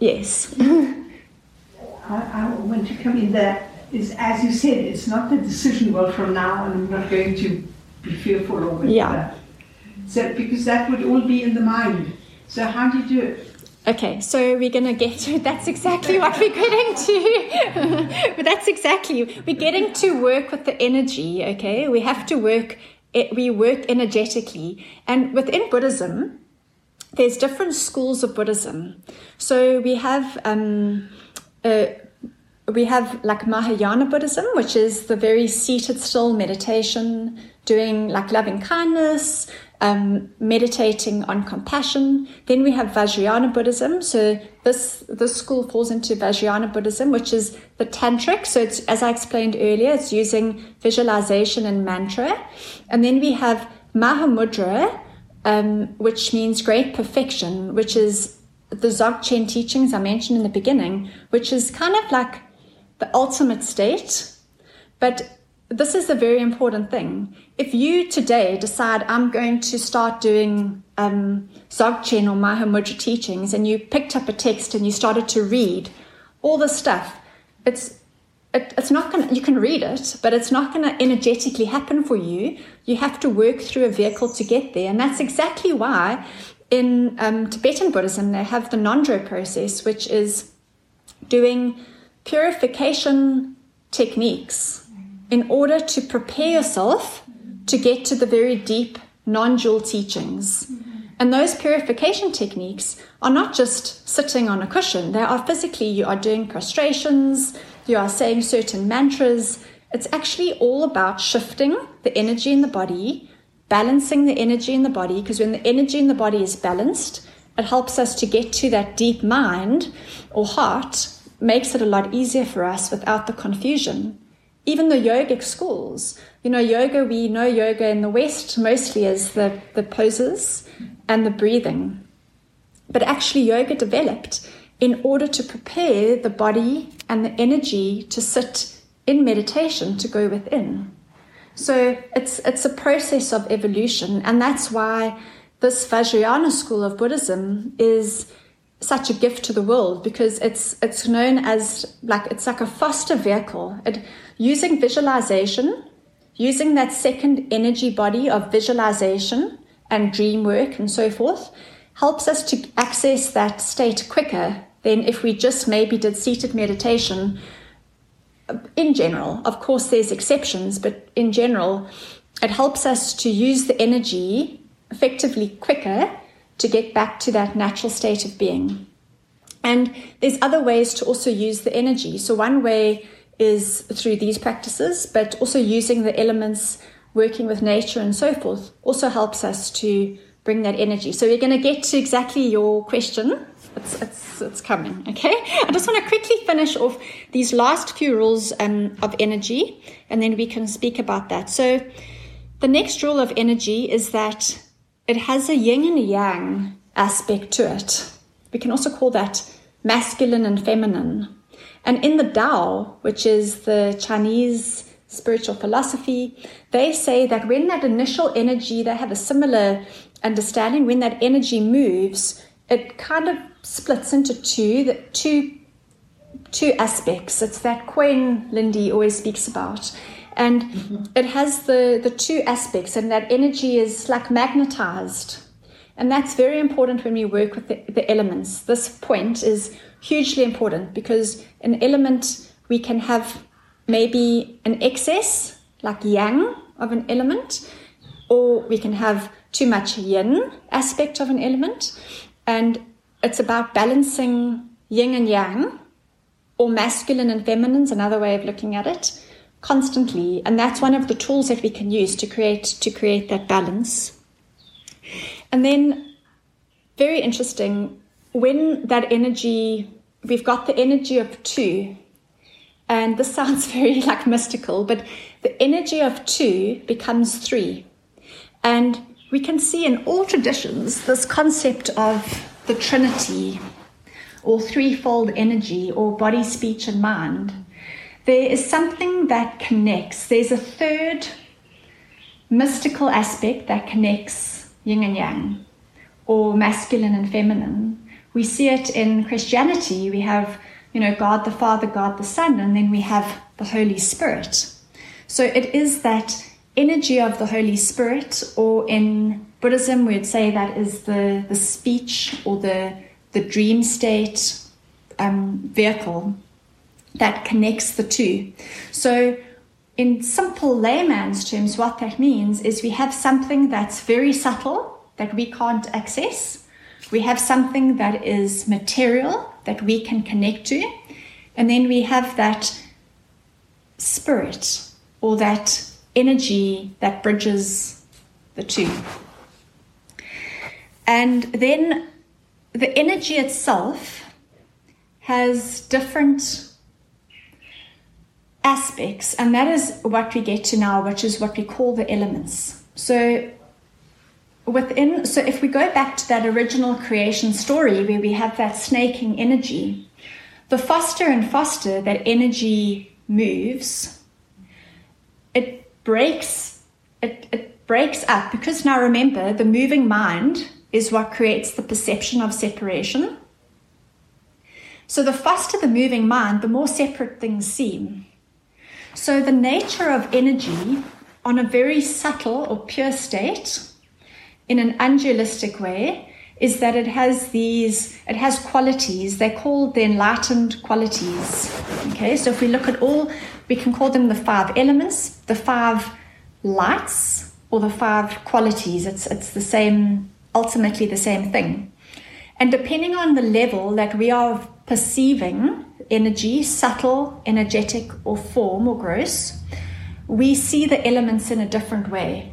Yes. I, I want to come in there. Is as you said, it's not the decision. Well, from now on, I'm not going to be fearful or whatever. Yeah. So because that would all be in the mind. So how do you do it? Okay, so we're gonna get to that's exactly what we're getting to. but that's exactly we're getting to work with the energy. Okay, we have to work. Eh, we work energetically, and within Buddhism, there's different schools of Buddhism. So we have um, uh, we have like Mahayana Buddhism, which is the very seated still meditation, doing like loving kindness, um, meditating on compassion. Then we have Vajrayana Buddhism. So this this school falls into Vajrayana Buddhism, which is the tantric. So it's as I explained earlier, it's using visualization and mantra. And then we have Mahamudra, um, which means great perfection, which is the Dzogchen teachings I mentioned in the beginning, which is kind of like the ultimate state. But this is a very important thing. If you today decide I'm going to start doing um, Dzogchen or Mahamudra teachings, and you picked up a text and you started to read all this stuff, it's it, it's not going to, you can read it, but it's not going to energetically happen for you. You have to work through a vehicle to get there. And that's exactly why in um, Tibetan Buddhism, they have the Ngondro process, which is doing purification techniques in order to prepare yourself to get to the very deep non dual teachings. And those purification techniques are not just sitting on a cushion, they are physically, you are doing prostrations, you are saying certain mantras. It's actually all about shifting the energy in the body, balancing the energy in the body, because when the energy in the body is balanced, it helps us to get to that deep mind or heart, makes it a lot easier for us without the confusion. Even the yogic schools, you know, yoga, we know yoga in the West mostly as the, the poses and the breathing. But actually, yoga developed in order to prepare the body and the energy to sit in meditation to go within. So it's it's a process of evolution, and that's why this Vajrayana school of Buddhism is such a gift to the world because it's it's known as like it's like a foster vehicle. It using visualization, using that second energy body of visualization and dream work and so forth, helps us to access that state quicker than if we just maybe did seated meditation in general. Of course, there's exceptions, but in general, it helps us to use the energy effectively quicker to get back to that natural state of being. And there's other ways to also use the energy. So, one way is through these practices, but also using the elements, working with nature, and so forth, also helps us to bring that energy. So, we're going to get to exactly your question it's, it's, it's coming, okay? I just want to quickly finish off these last few rules um, of energy, and then we can speak about that. So, the next rule of energy is that it has a yin and yang aspect to it. We can also call that masculine and feminine. And in the Tao, which is the Chinese spiritual philosophy, they say that when that initial energy, they have a similar understanding, when that energy moves, it kind of splits into two, the two, two aspects. It's that Queen Lindy always speaks about. And mm-hmm. it has the, the two aspects, and that energy is like magnetized. And that's very important when we work with the, the elements. This point is hugely important because an element we can have maybe an excess, like yang, of an element, or we can have too much yin aspect of an element. And it's about balancing yin and yang, or masculine and feminine is another way of looking at it, constantly. And that's one of the tools that we can use to create to create that balance. And then, very interesting, when that energy, we've got the energy of two, and this sounds very like mystical, but the energy of two becomes three. And we can see in all traditions this concept of the Trinity or threefold energy or body, speech, and mind, there is something that connects. There's a third mystical aspect that connects yin and yang or masculine and feminine. We see it in Christianity. We have, you know, God the Father, God the Son, and then we have the Holy Spirit. So it is that energy of the Holy Spirit, or in Buddhism, we'd say that is the, the speech or the, the dream state um, vehicle that connects the two. So, in simple layman's terms, what that means is we have something that's very subtle that we can't access. We have something that is material that we can connect to. And then we have that spirit or that energy that bridges the two. And then the energy itself has different aspects, and that is what we get to now, which is what we call the elements. So within so if we go back to that original creation story where we have that snaking energy, the faster and faster that energy moves, it breaks it, it breaks up because now remember the moving mind is what creates the perception of separation. So the faster the moving mind, the more separate things seem. So, the nature of energy on a very subtle or pure state, in an angelistic way, is that it has these, it has qualities. They're called the enlightened qualities. Okay, so if we look at all, we can call them the five elements, the five lights, or the five qualities. It's, it's the same, ultimately the same thing. And depending on the level that we are perceiving energy, subtle, energetic, or form or gross, we see the elements in a different way.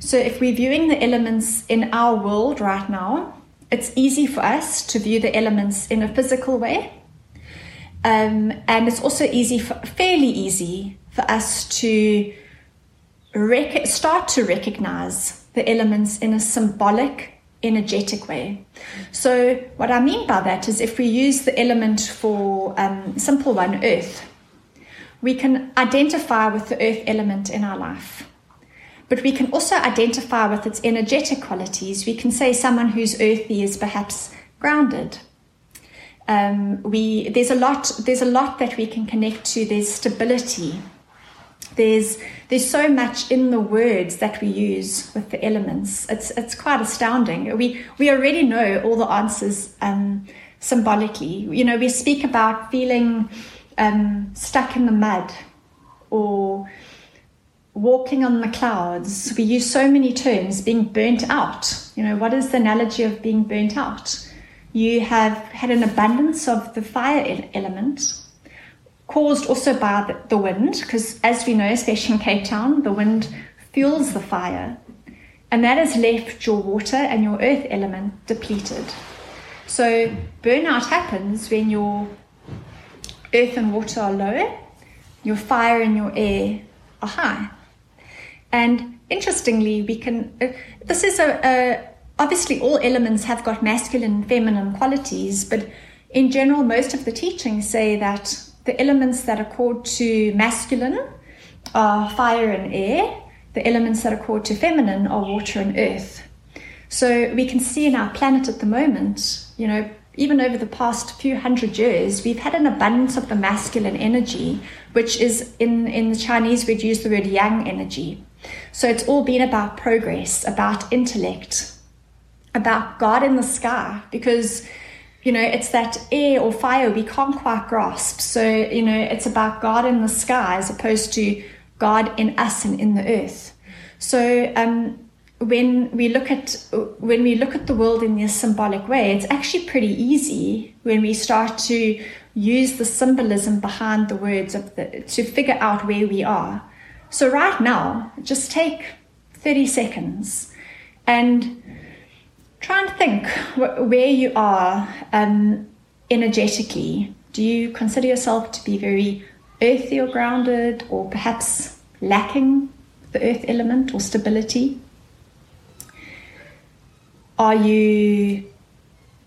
So if we're viewing the elements in our world right now, it's easy for us to view the elements in a physical way. Um, and it's also easy, for, fairly easy, for us to rec- start to recognize the elements in a symbolic, energetic way. So, what I mean by that is if we use the element for um, simple one, earth, we can identify with the earth element in our life. But we can also identify with its energetic qualities. We can say someone who's earthy is perhaps grounded. Um, we there's a lot there's a lot that we can connect to. There's stability. There's there's so much in the words that we use with the elements. It's it's quite astounding. We we already know all the answers um, symbolically. You know, we speak about feeling um, stuck in the mud or walking on the clouds. We use so many terms, being burnt out. You know, what is the analogy of being burnt out? You have had an abundance of the fire element, caused also by the, wind, because as we know, especially in Cape Town, the wind fuels the fire. And that has left your water and your earth element depleted. So burnout happens when your earth and water are low, your fire and your air are high. And interestingly, we can, uh, this is a, a, obviously all elements have got masculine and feminine qualities, but in general, most of the teachings say that the elements that are called to masculine are fire and air, the elements that are called to feminine are water and earth. So we can see in our planet at the moment, you know, even over the past few hundred years, we've had an abundance of the masculine energy, which is in, in the Chinese, we'd use the word yang energy. So it's all been about progress, about intellect, about God in the sky, because you know it's that air or fire we can't quite grasp. So you know it's about God in the sky as opposed to God in us and in the earth. So um, when we look at when we look at the world in this symbolic way, it's actually pretty easy when we start to use the symbolism behind the words of the to figure out where we are. So, right now, just take 30 seconds and try and think where you are um, energetically. Do you consider yourself to be very earthy or grounded, or perhaps lacking the earth element or stability? Are you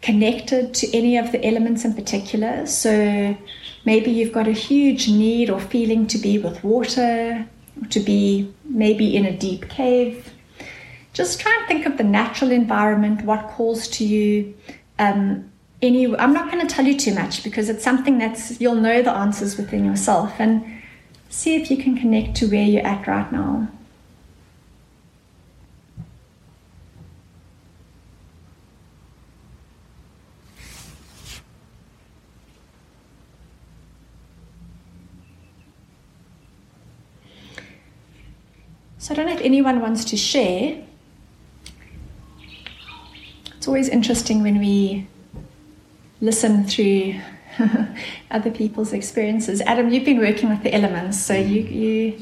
connected to any of the elements in particular? So maybe you've got a huge need or feeling to be with water, to be maybe in a deep cave. Just try and think of the natural environment, what calls to you. Um, any, I'm not going to tell you too much because it's something that's you'll know the answers within yourself and see if you can connect to where you're at right now. So I don't know if anyone wants to share. It's always interesting when we listen through other people's experiences. Adam, you've been working with the elements, so you, you...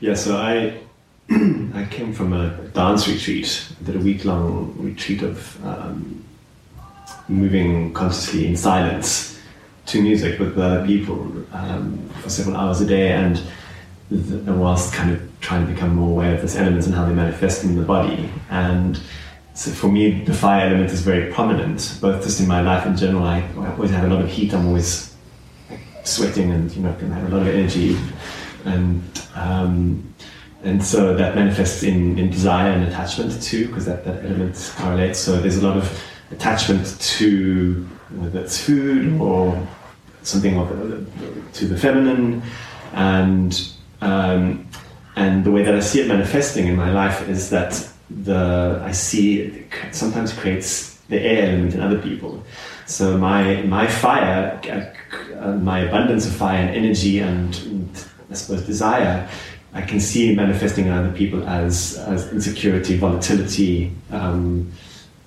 Yeah, so I I came from a dance retreat. I did a week long retreat of um, moving consciously in silence to music with other people um, for several hours a day, and whilst kind of trying to become more aware of those elements and how they manifest in the body. And so for me, the fire element is very prominent, both just in my life in general. I, I always have a lot of heat. I'm always sweating and you know can have a lot of energy, and um, and so that manifests in, in desire and attachment too, because that, that element correlates. So there's a lot of attachment to whether it's food or something of, to the feminine, and Um, and the way that I see it manifesting in my life is that the I see it sometimes creates the air element in other people. So my my fire, uh, my abundance of fire and energy and, and I suppose desire, I can see manifesting in other people as as insecurity, volatility. Um,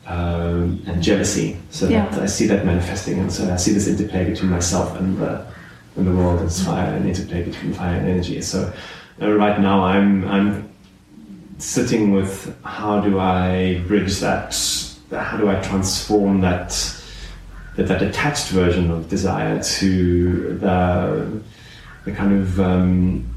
um, and jealousy. So Yeah. that I see that manifesting, and so I see this interplay between myself and the and the world as fire, and interplay between fire and energy. So uh, right now, I'm I'm sitting with how do I bridge that? How do I transform that that, that attached version of desire to the the kind of um,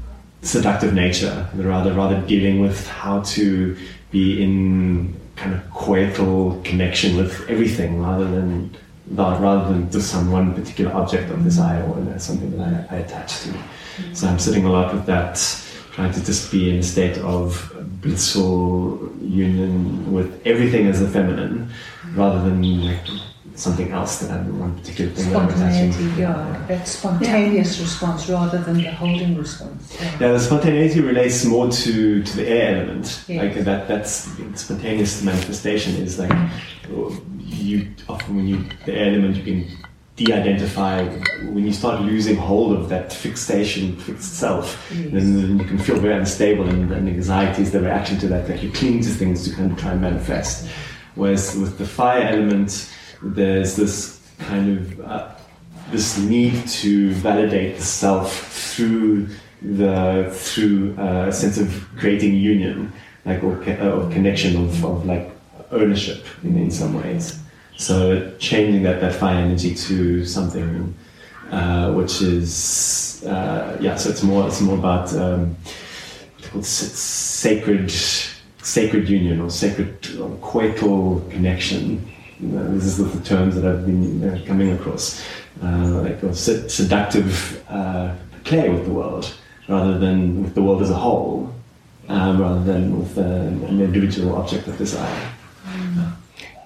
seductive nature, rather rather dealing with how to be in kind of coital connection with everything, rather than rather than just some one particular object of desire or something that I, I attach to. So I'm sitting a lot with that, trying to just be in a state of blissful union with everything as a feminine, rather than like something else that I'm one particular thing that I'm. Spontaneity, yeah. That spontaneous response rather than the holding response. Yeah. Yeah, the spontaneity relates more to, to the air element. Yes. Like that, that's spontaneous manifestation is like mm. you often when you the air element you can de-identify when you start losing hold of that fixation, fixed self. Yes. Then, you can feel very unstable, and, and anxiety is the reaction to that. Like you cling to things to kind of try and manifest. Whereas with the fire element, there's this kind of uh, this need to validate the self through the through uh, a sense of creating union, like or, co- or connection of, of like ownership in, in some ways. So changing that that fire energy to something uh, which is uh, yeah. So it's more it's more about um, sacred sacred union or sacred or coital connection. You know, this is the terms that I've been uh, coming across, uh, like seductive uh, play with the world, rather than with the world as a whole, rather than with uh, an individual object of desire.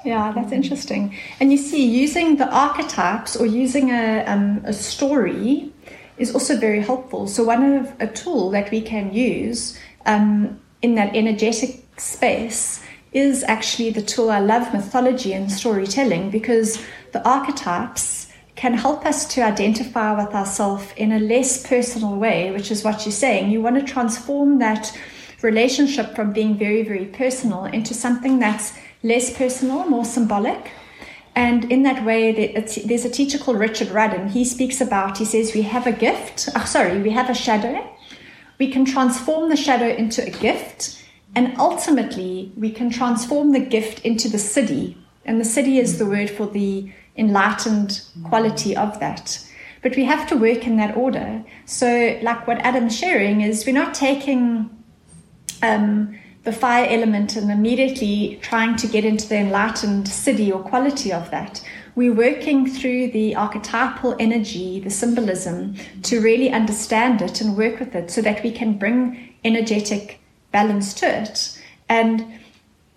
Yeah, that's interesting. And you see, using the archetypes or using a, um, a story is also very helpful. So, one of a tool that we can use um, in that energetic space is actually the tool I love mythology and storytelling because the archetypes can help us to identify with ourselves in a less personal way, which is what you're saying. You want to transform that relationship from being very, very personal into something that's less personal, more symbolic. And in that way, there's a teacher called Richard Rudd, and he speaks about, he says, we have a gift, oh, sorry, we have a shadow. We can transform the shadow into a gift, and ultimately, we can transform the gift into the siddhi. And the siddhi is the word for the enlightened quality of that. But we have to work in that order. So, like what Adam's sharing is, we're not taking um, the fire element and immediately trying to get into the enlightened siddhi or quality of that. We're working through the archetypal energy, the symbolism, to really understand it and work with it so that we can bring energetic balance to it. And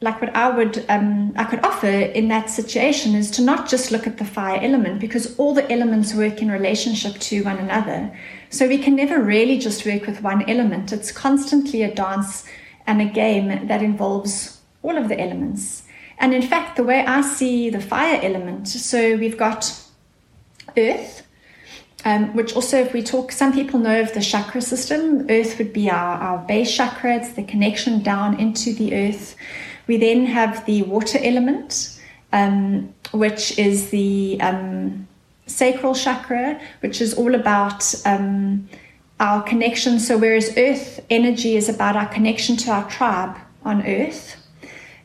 like what I would um, I could offer in that situation is to not just look at the fire element because all the elements work in relationship to one another. So we can never really just work with one element. It's constantly a dance and a game that involves all of the elements. And in fact, the way I see the fire element, so we've got earth, um, which also, if we talk, some people know of the chakra system. Earth would be our, our base chakra, it's the connection down into the earth. We then have the water element, um, which is the um, sacral chakra, which is all about um, our connection. So, whereas earth energy is about our connection to our tribe on earth,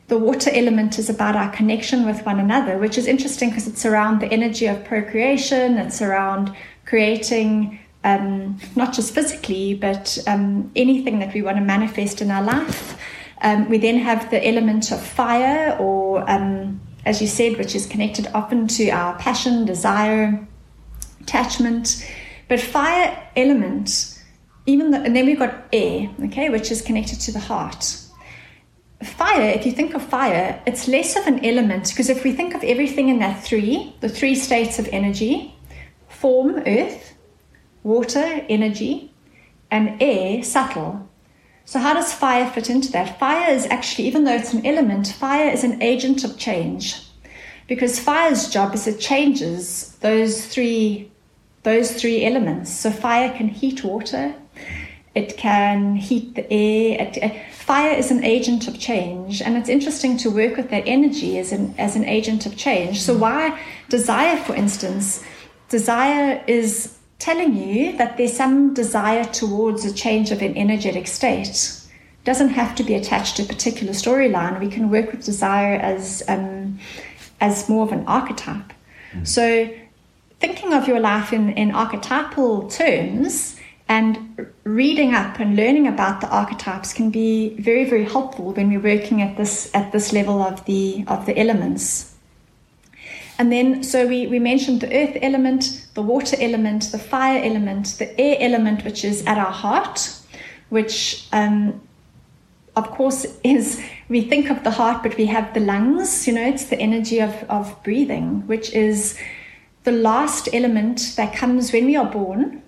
the water element is about our connection with one another, which is interesting because it's around the energy of procreation, it's around creating um, not just physically, but um, anything that we want to manifest in our life. Um, we then have the element of fire, or um, as you said, which is connected often to our passion, desire, attachment. But fire element, even the, and then we've got air, okay, which is connected to the heart fire, if you think of fire, it's less of an element because if we think of everything in that three, the three states of energy form, earth, water, energy, and air, subtle. So, how does fire fit into that? Fire is actually, even though it's an element, fire is an agent of change because fire's job is it changes those three those three elements. So fire can heat water, it can heat the air. It, uh, fire is an agent of change, and it's interesting to work with that energy as an as an agent of change. So why desire, for instance, desire is telling you that there's some desire towards a change of an energetic state. It doesn't have to be attached to a particular storyline. We can work with desire as um, as more of an archetype. Mm. So, thinking of your life in, in archetypal terms and reading up and learning about the archetypes can be very, very helpful when we're working at this at this level of the of the elements. And then, so we, we mentioned the earth element, the water element, the fire element, the air element, which is at our heart, which um, of course, is we think of the heart, but we have the lungs, you know, it's the energy of, of breathing, which is the last element that comes when we are born,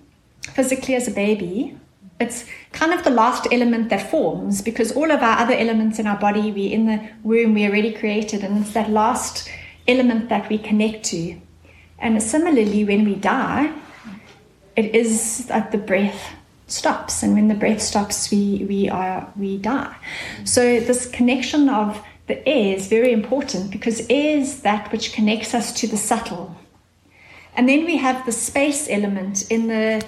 physically as a baby. It's kind of the last element that forms because all of our other elements in our body, we in the womb, we already created, and it's that last element that we connect to. And similarly, when we die, it is that the breath stops and when the breath stops we we are we die so this connection of the air is very important because air is that which connects us to the subtle and then we have the space element in the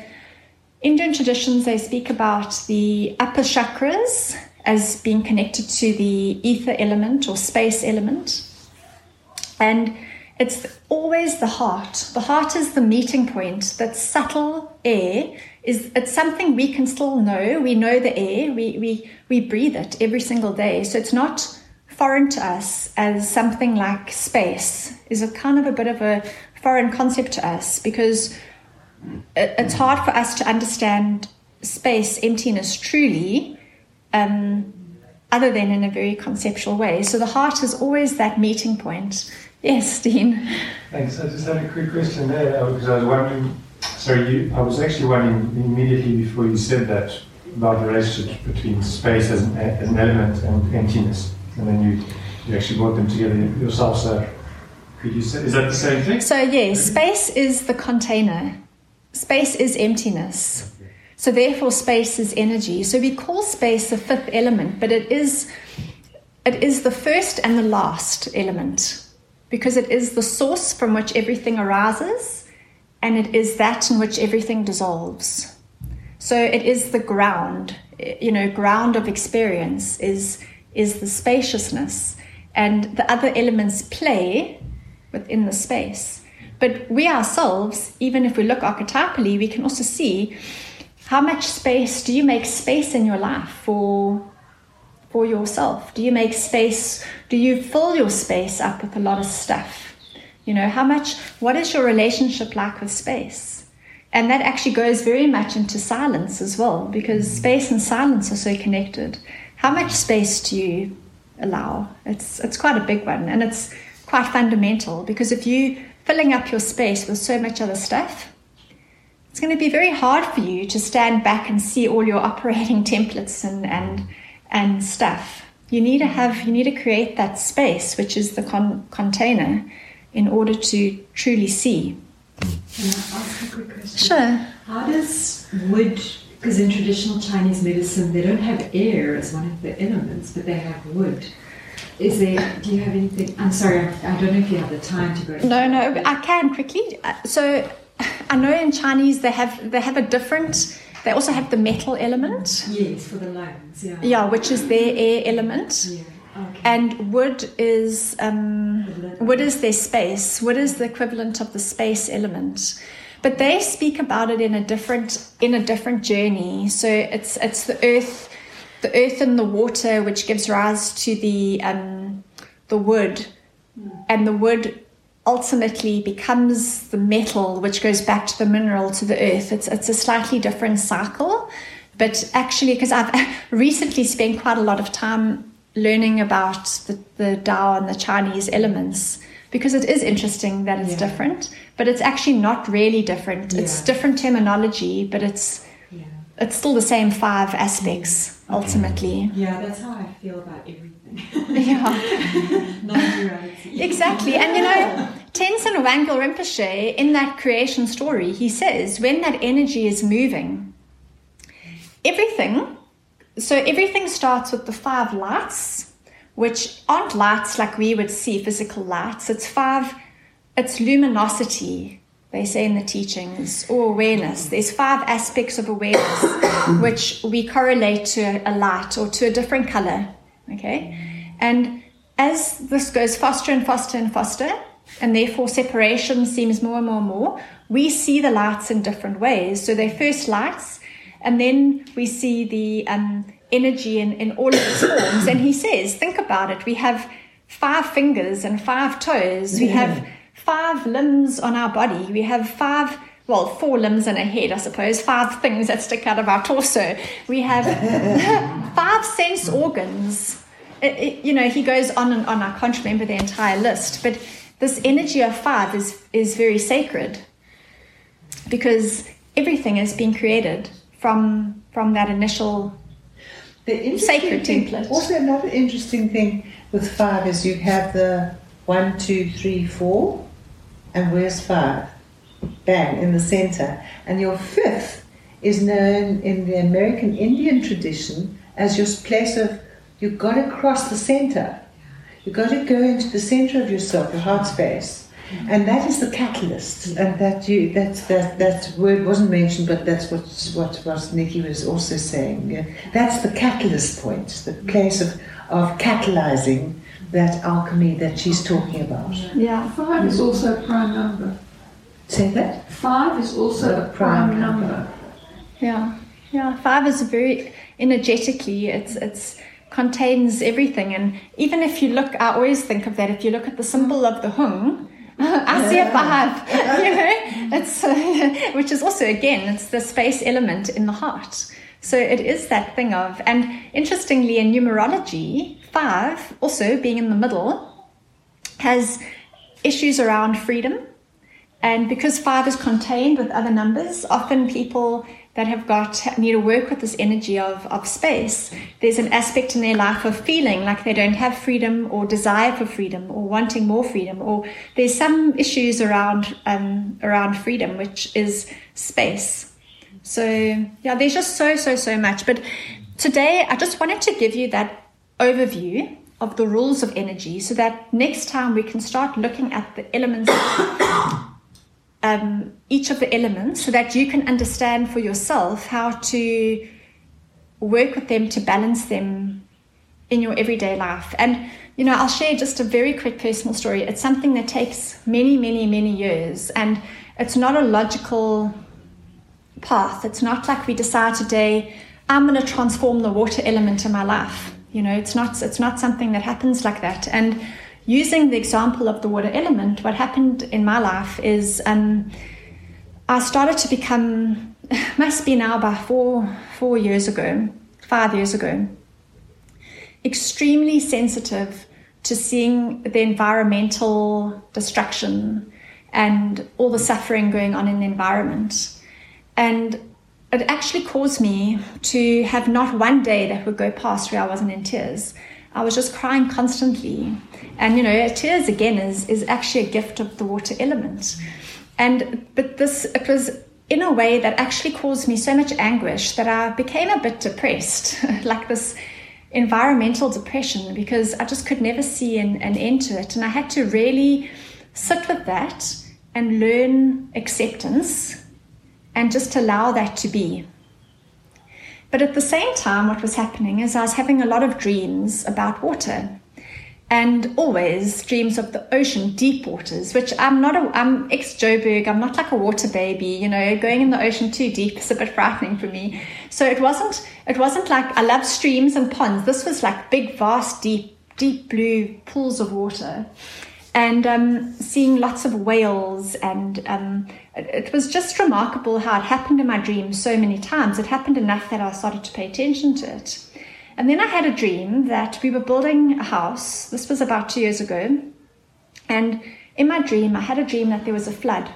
indian traditions they speak about the upper chakras as being connected to the ether element or space element and it's always the heart. The heart is the meeting point. That subtle air is it's something we can still know. We know the air. We we we breathe it every single day. So it's not foreign to us as something like space is a kind of a bit of a foreign concept to us because it, it's hard for us to understand space emptiness truly um, other than in a very conceptual way. So the heart is always that meeting point Yes, Dean. Thanks. I just had a quick question there uh, because I was wondering. Sorry, you, I was actually wondering immediately before you said that about the relationship between space as an, as an element and emptiness, and then you you actually brought them together yourself. So, could you say is that the same thing? So yes, space is the container. Space is emptiness. So therefore, space is energy. So we call space the fifth element, but it is it is the first and the last element because it is the source from which everything arises and it is that in which everything dissolves. So it is the ground, you know, ground of experience is is the spaciousness and the other elements play within the space. But we ourselves, even if we look archetypally, we can also see how much space do you make space in your life for for yourself? Do you make space? Do you fill your space up with a lot of stuff? You know, how much, what is your relationship like with space? And that actually goes very much into silence as well, because space and silence are so connected. How much space do you allow? It's, it's quite a big one, and it's quite fundamental because if you filling up your space with so much other stuff, it's going to be very hard for you to stand back and see all your operating templates and, and and stuff. You need to have, you need to create that space, which is the con- container, in order to truly see. Can I ask a quick question? Sure. How does wood, because in traditional Chinese medicine, they don't have air as one of the elements, but they have wood. Is there, do you have anything? I'm sorry, I don't know if you have the time to go. No, no, I can quickly. So I know in Chinese they have, they have a different they also have the metal element. Yes, for the lungs. Yeah. Yeah, which is their air element. Yeah. Okay. And wood is um, wood is their space. Wood is the equivalent of the space element. But they speak about it in a different in a different journey. So it's it's the earth, the earth and the water, which gives rise to the um, the wood, mm. and the wood ultimately becomes the metal, which goes back to the mineral, to the earth. It's, it's a slightly different cycle. But actually, because I've recently spent quite a lot of time learning about the, the Tao and the Chinese elements, because it is interesting that it's yeah. different, but it's actually not really different. Yeah. It's different terminology, but it's it's still the same five aspects ultimately. Yeah, that's how I feel about everything. Yeah. Non-duality. Exactly. And you know, Tenzin Wangyal Rinpoche, in that creation story, he says when that energy is moving, everything, so everything starts with the five lights, which aren't lights like we would see physical lights. It's five, it's luminosity, they say in the teachings, or awareness. There's five aspects of awareness which we correlate to a light or to a different color. Okay? And as this goes faster and faster and faster, and therefore separation seems more and more and more, we see the lights in different ways. So they're first lights, and then we see the um, energy in, in all of its forms. And he says, think about it. We have five fingers and five toes. We have five limbs on our body. We have five, well, four limbs and a head, I suppose, five things that stick out of our torso. We have five sense organs. It, it, you know, he goes on and on. I can't remember the entire list, but this energy of five is, is very sacred because everything has been created from, from that initial The Sacred thing- template. Also, another interesting thing with five is you have the one, two, three, four, and where's five? Bang in the center, and your fifth is known in the American Indian tradition as your place of you've got to cross the center. You've got to go into the center of yourself, your heart space. And that is the catalyst, and that you that that that word wasn't mentioned, but that's what what what Nikki was also saying. That's the catalyst point, the place of of catalyzing that alchemy that she's talking about. yeah Five is also a prime number. Say that. Five is also a prime number. Yeah, yeah. Five is a very energetically. It's it's contains everything, and even if you look, I always think of that. If you look at the symbol of the hung, I see a five. You know, it's uh, which is also again it's the space element in the heart. So it is that thing of, and interestingly, in numerology, five also being in the middle has issues around freedom and because five is contained with other numbers, often people that have got need to work with this energy of, of space, there's an aspect in their life of feeling like they don't have freedom or desire for freedom or wanting more freedom, or there's some issues around um, around freedom, which is space. So yeah, there's just so so so much. But today I just wanted to give you that overview of the rules of energy so that next time we can start looking at the elements um, each of the elements so that you can understand for yourself how to work with them to balance them in your everyday life. And, you know, I'll share just a very quick personal story. It's something that takes many, many, many years, and it's not a logical path. It's not like we decide today, I'm going to transform the water element in my life. You know, it's not, it's not something that happens like that. And using the example of the water element, what happened in my life is um, I started to become, must be now about four, four years ago, five years ago, extremely sensitive to seeing the environmental destruction and all the suffering going on in the environment. And it actually caused me to have not one day that would go past where I wasn't in tears. I was just crying constantly. And you know, tears again is, is actually a gift of the water element. And but this it was in a way that actually caused me so much anguish that I became a bit depressed, like this environmental depression, because I just could never see an, an end to it. And I had to really sit with that and learn acceptance and just allow that to be. But at the same time, what was happening is I was having a lot of dreams about water and always dreams of the ocean, deep waters, which I'm not a, I'm ex Joburg, I'm not like a water baby, you know, going in the ocean too deep is a bit frightening for me. So it wasn't, it wasn't like, I love streams and ponds. This was like big, vast, deep, deep blue pools of water. And um, seeing lots of whales, and um, it, was just remarkable how it happened in my dreams so many times. It happened enough that I started to pay attention to it. And then I had a dream that we were building a house. This was about two years ago. And in my dream, I had a dream that there was a flood.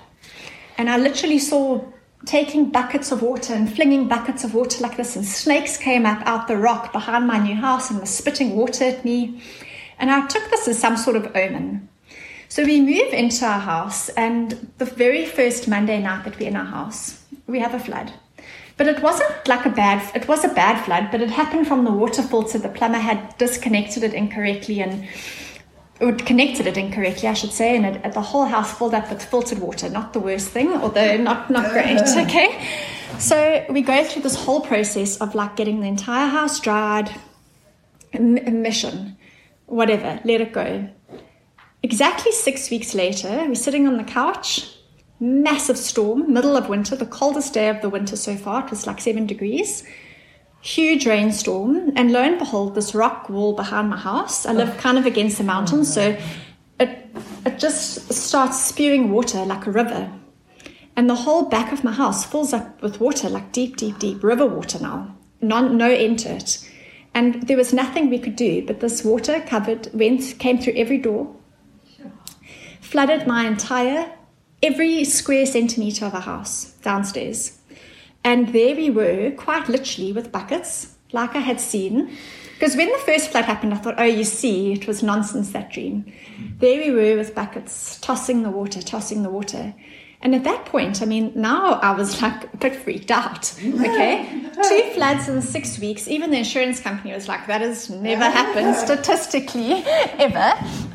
And I literally saw taking buckets of water and flinging buckets of water like this, and snakes came up out the rock behind my new house and were spitting water at me. And I took this as some sort of omen. So we move into our house, and the very first Monday night that we're in our house, we have a flood. But it wasn't like a bad, it was a bad flood, but it happened from the water filter. The plumber had disconnected it incorrectly and or connected it incorrectly, I should say, and it, the whole house filled up with filtered water. Not the worst thing, although not not great. Okay, so we go through this whole process of like getting the entire house dried, mission, whatever, let it go. Exactly six weeks later, we're sitting on the couch, massive storm, middle of winter, the coldest day of the winter so far. It was like seven degrees huge rainstorm, and lo and behold, this rock wall behind my house. I live kind of against the mountains, so it it just starts spewing water like a river, and the whole back of my house fills up with water, like deep, deep, deep river water now. No end to it, and there was nothing we could do. But this water covered went came through every door, flooded my entire every square centimeter of a house downstairs. And there we were, quite literally, with buckets, like I had seen. Because when the first flood happened, I thought, oh, you see, it was nonsense, that dream. There we were with buckets, tossing the water, tossing the water. And at that point, I mean, now I was like a bit freaked out. Okay. Two floods in six weeks. Even the insurance company was like, that has never happened statistically ever.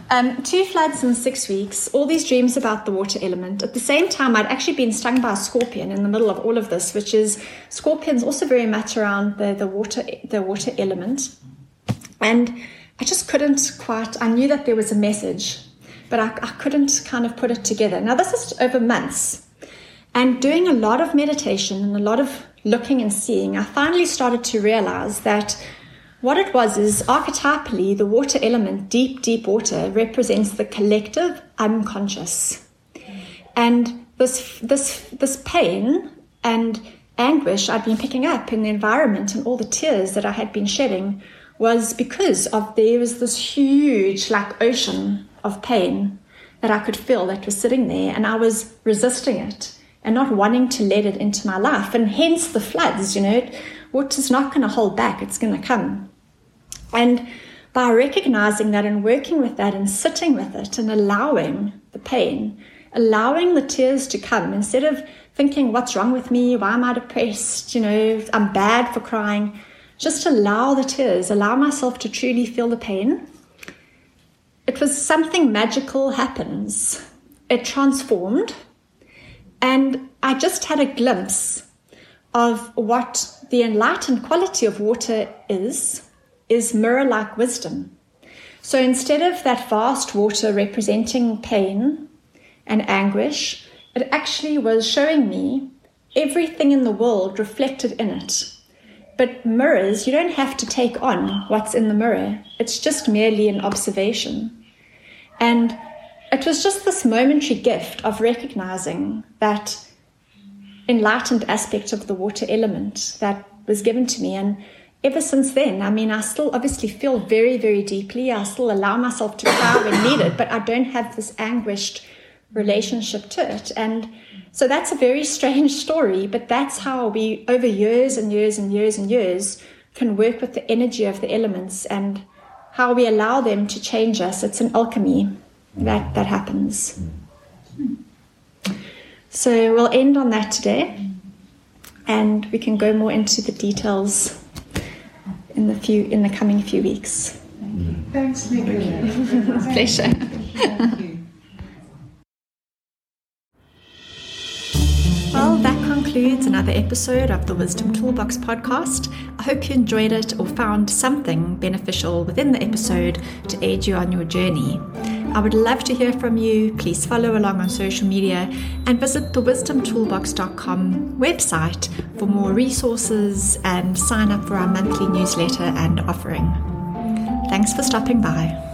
Um, two floods in six weeks, all these dreams about the water element. At the same time, I'd actually been stung by a scorpion in the middle of all of this, which is scorpions also very much around the, the water the water element. And I just couldn't quite I knew that there was a message, but I, I couldn't kind of put it together. Now this is over months. And doing a lot of meditation and a lot of looking and seeing, I finally started to realize that what it was is archetypally, the water element, deep, deep water, represents the collective unconscious. And this, this, this pain and anguish I'd been picking up in the environment and all the tears that I had been shedding was because of there was this huge, like, ocean of pain that I could feel that was sitting there, and I was resisting it and not wanting to let it into my life. And hence the floods, you know, water's not going to hold back, it's going to come. And by recognizing that and working with that and sitting with it and allowing the pain, allowing the tears to come instead of thinking, what's wrong with me? Why am I depressed? You know, I'm bad for crying. Just allow the tears, allow myself to truly feel the pain. It was something magical happens. It transformed. And I just had a glimpse of what the enlightened quality of water is is mirror like wisdom. So instead of that vast water representing pain and anguish, it actually was showing me everything in the world reflected in it. But mirrors, you don't have to take on what's in the mirror, it's just merely an observation. And it was just this momentary gift of recognizing that enlightened aspect of the water element that was given to me. And ever since then, I mean, I still obviously feel very, very deeply. I still allow myself to cry when needed, but I don't have this anguished relationship to it. And so that's a very strange story, but that's how we, over years and years and years and years, can work with the energy of the elements and how we allow them to change us. It's an alchemy that, that happens. So we'll end on that today and we can go more into the details in the few in the coming few weeks. Thanks, Nicola. Pleasure. Concludes another episode of the Wisdom Toolbox podcast. I hope you enjoyed it or found something beneficial within the episode to aid you on your journey. I would love to hear from you. Please follow along on social media and visit the wisdomtoolbox.com website for more resources and sign up for our monthly newsletter and offering. Thanks for stopping by.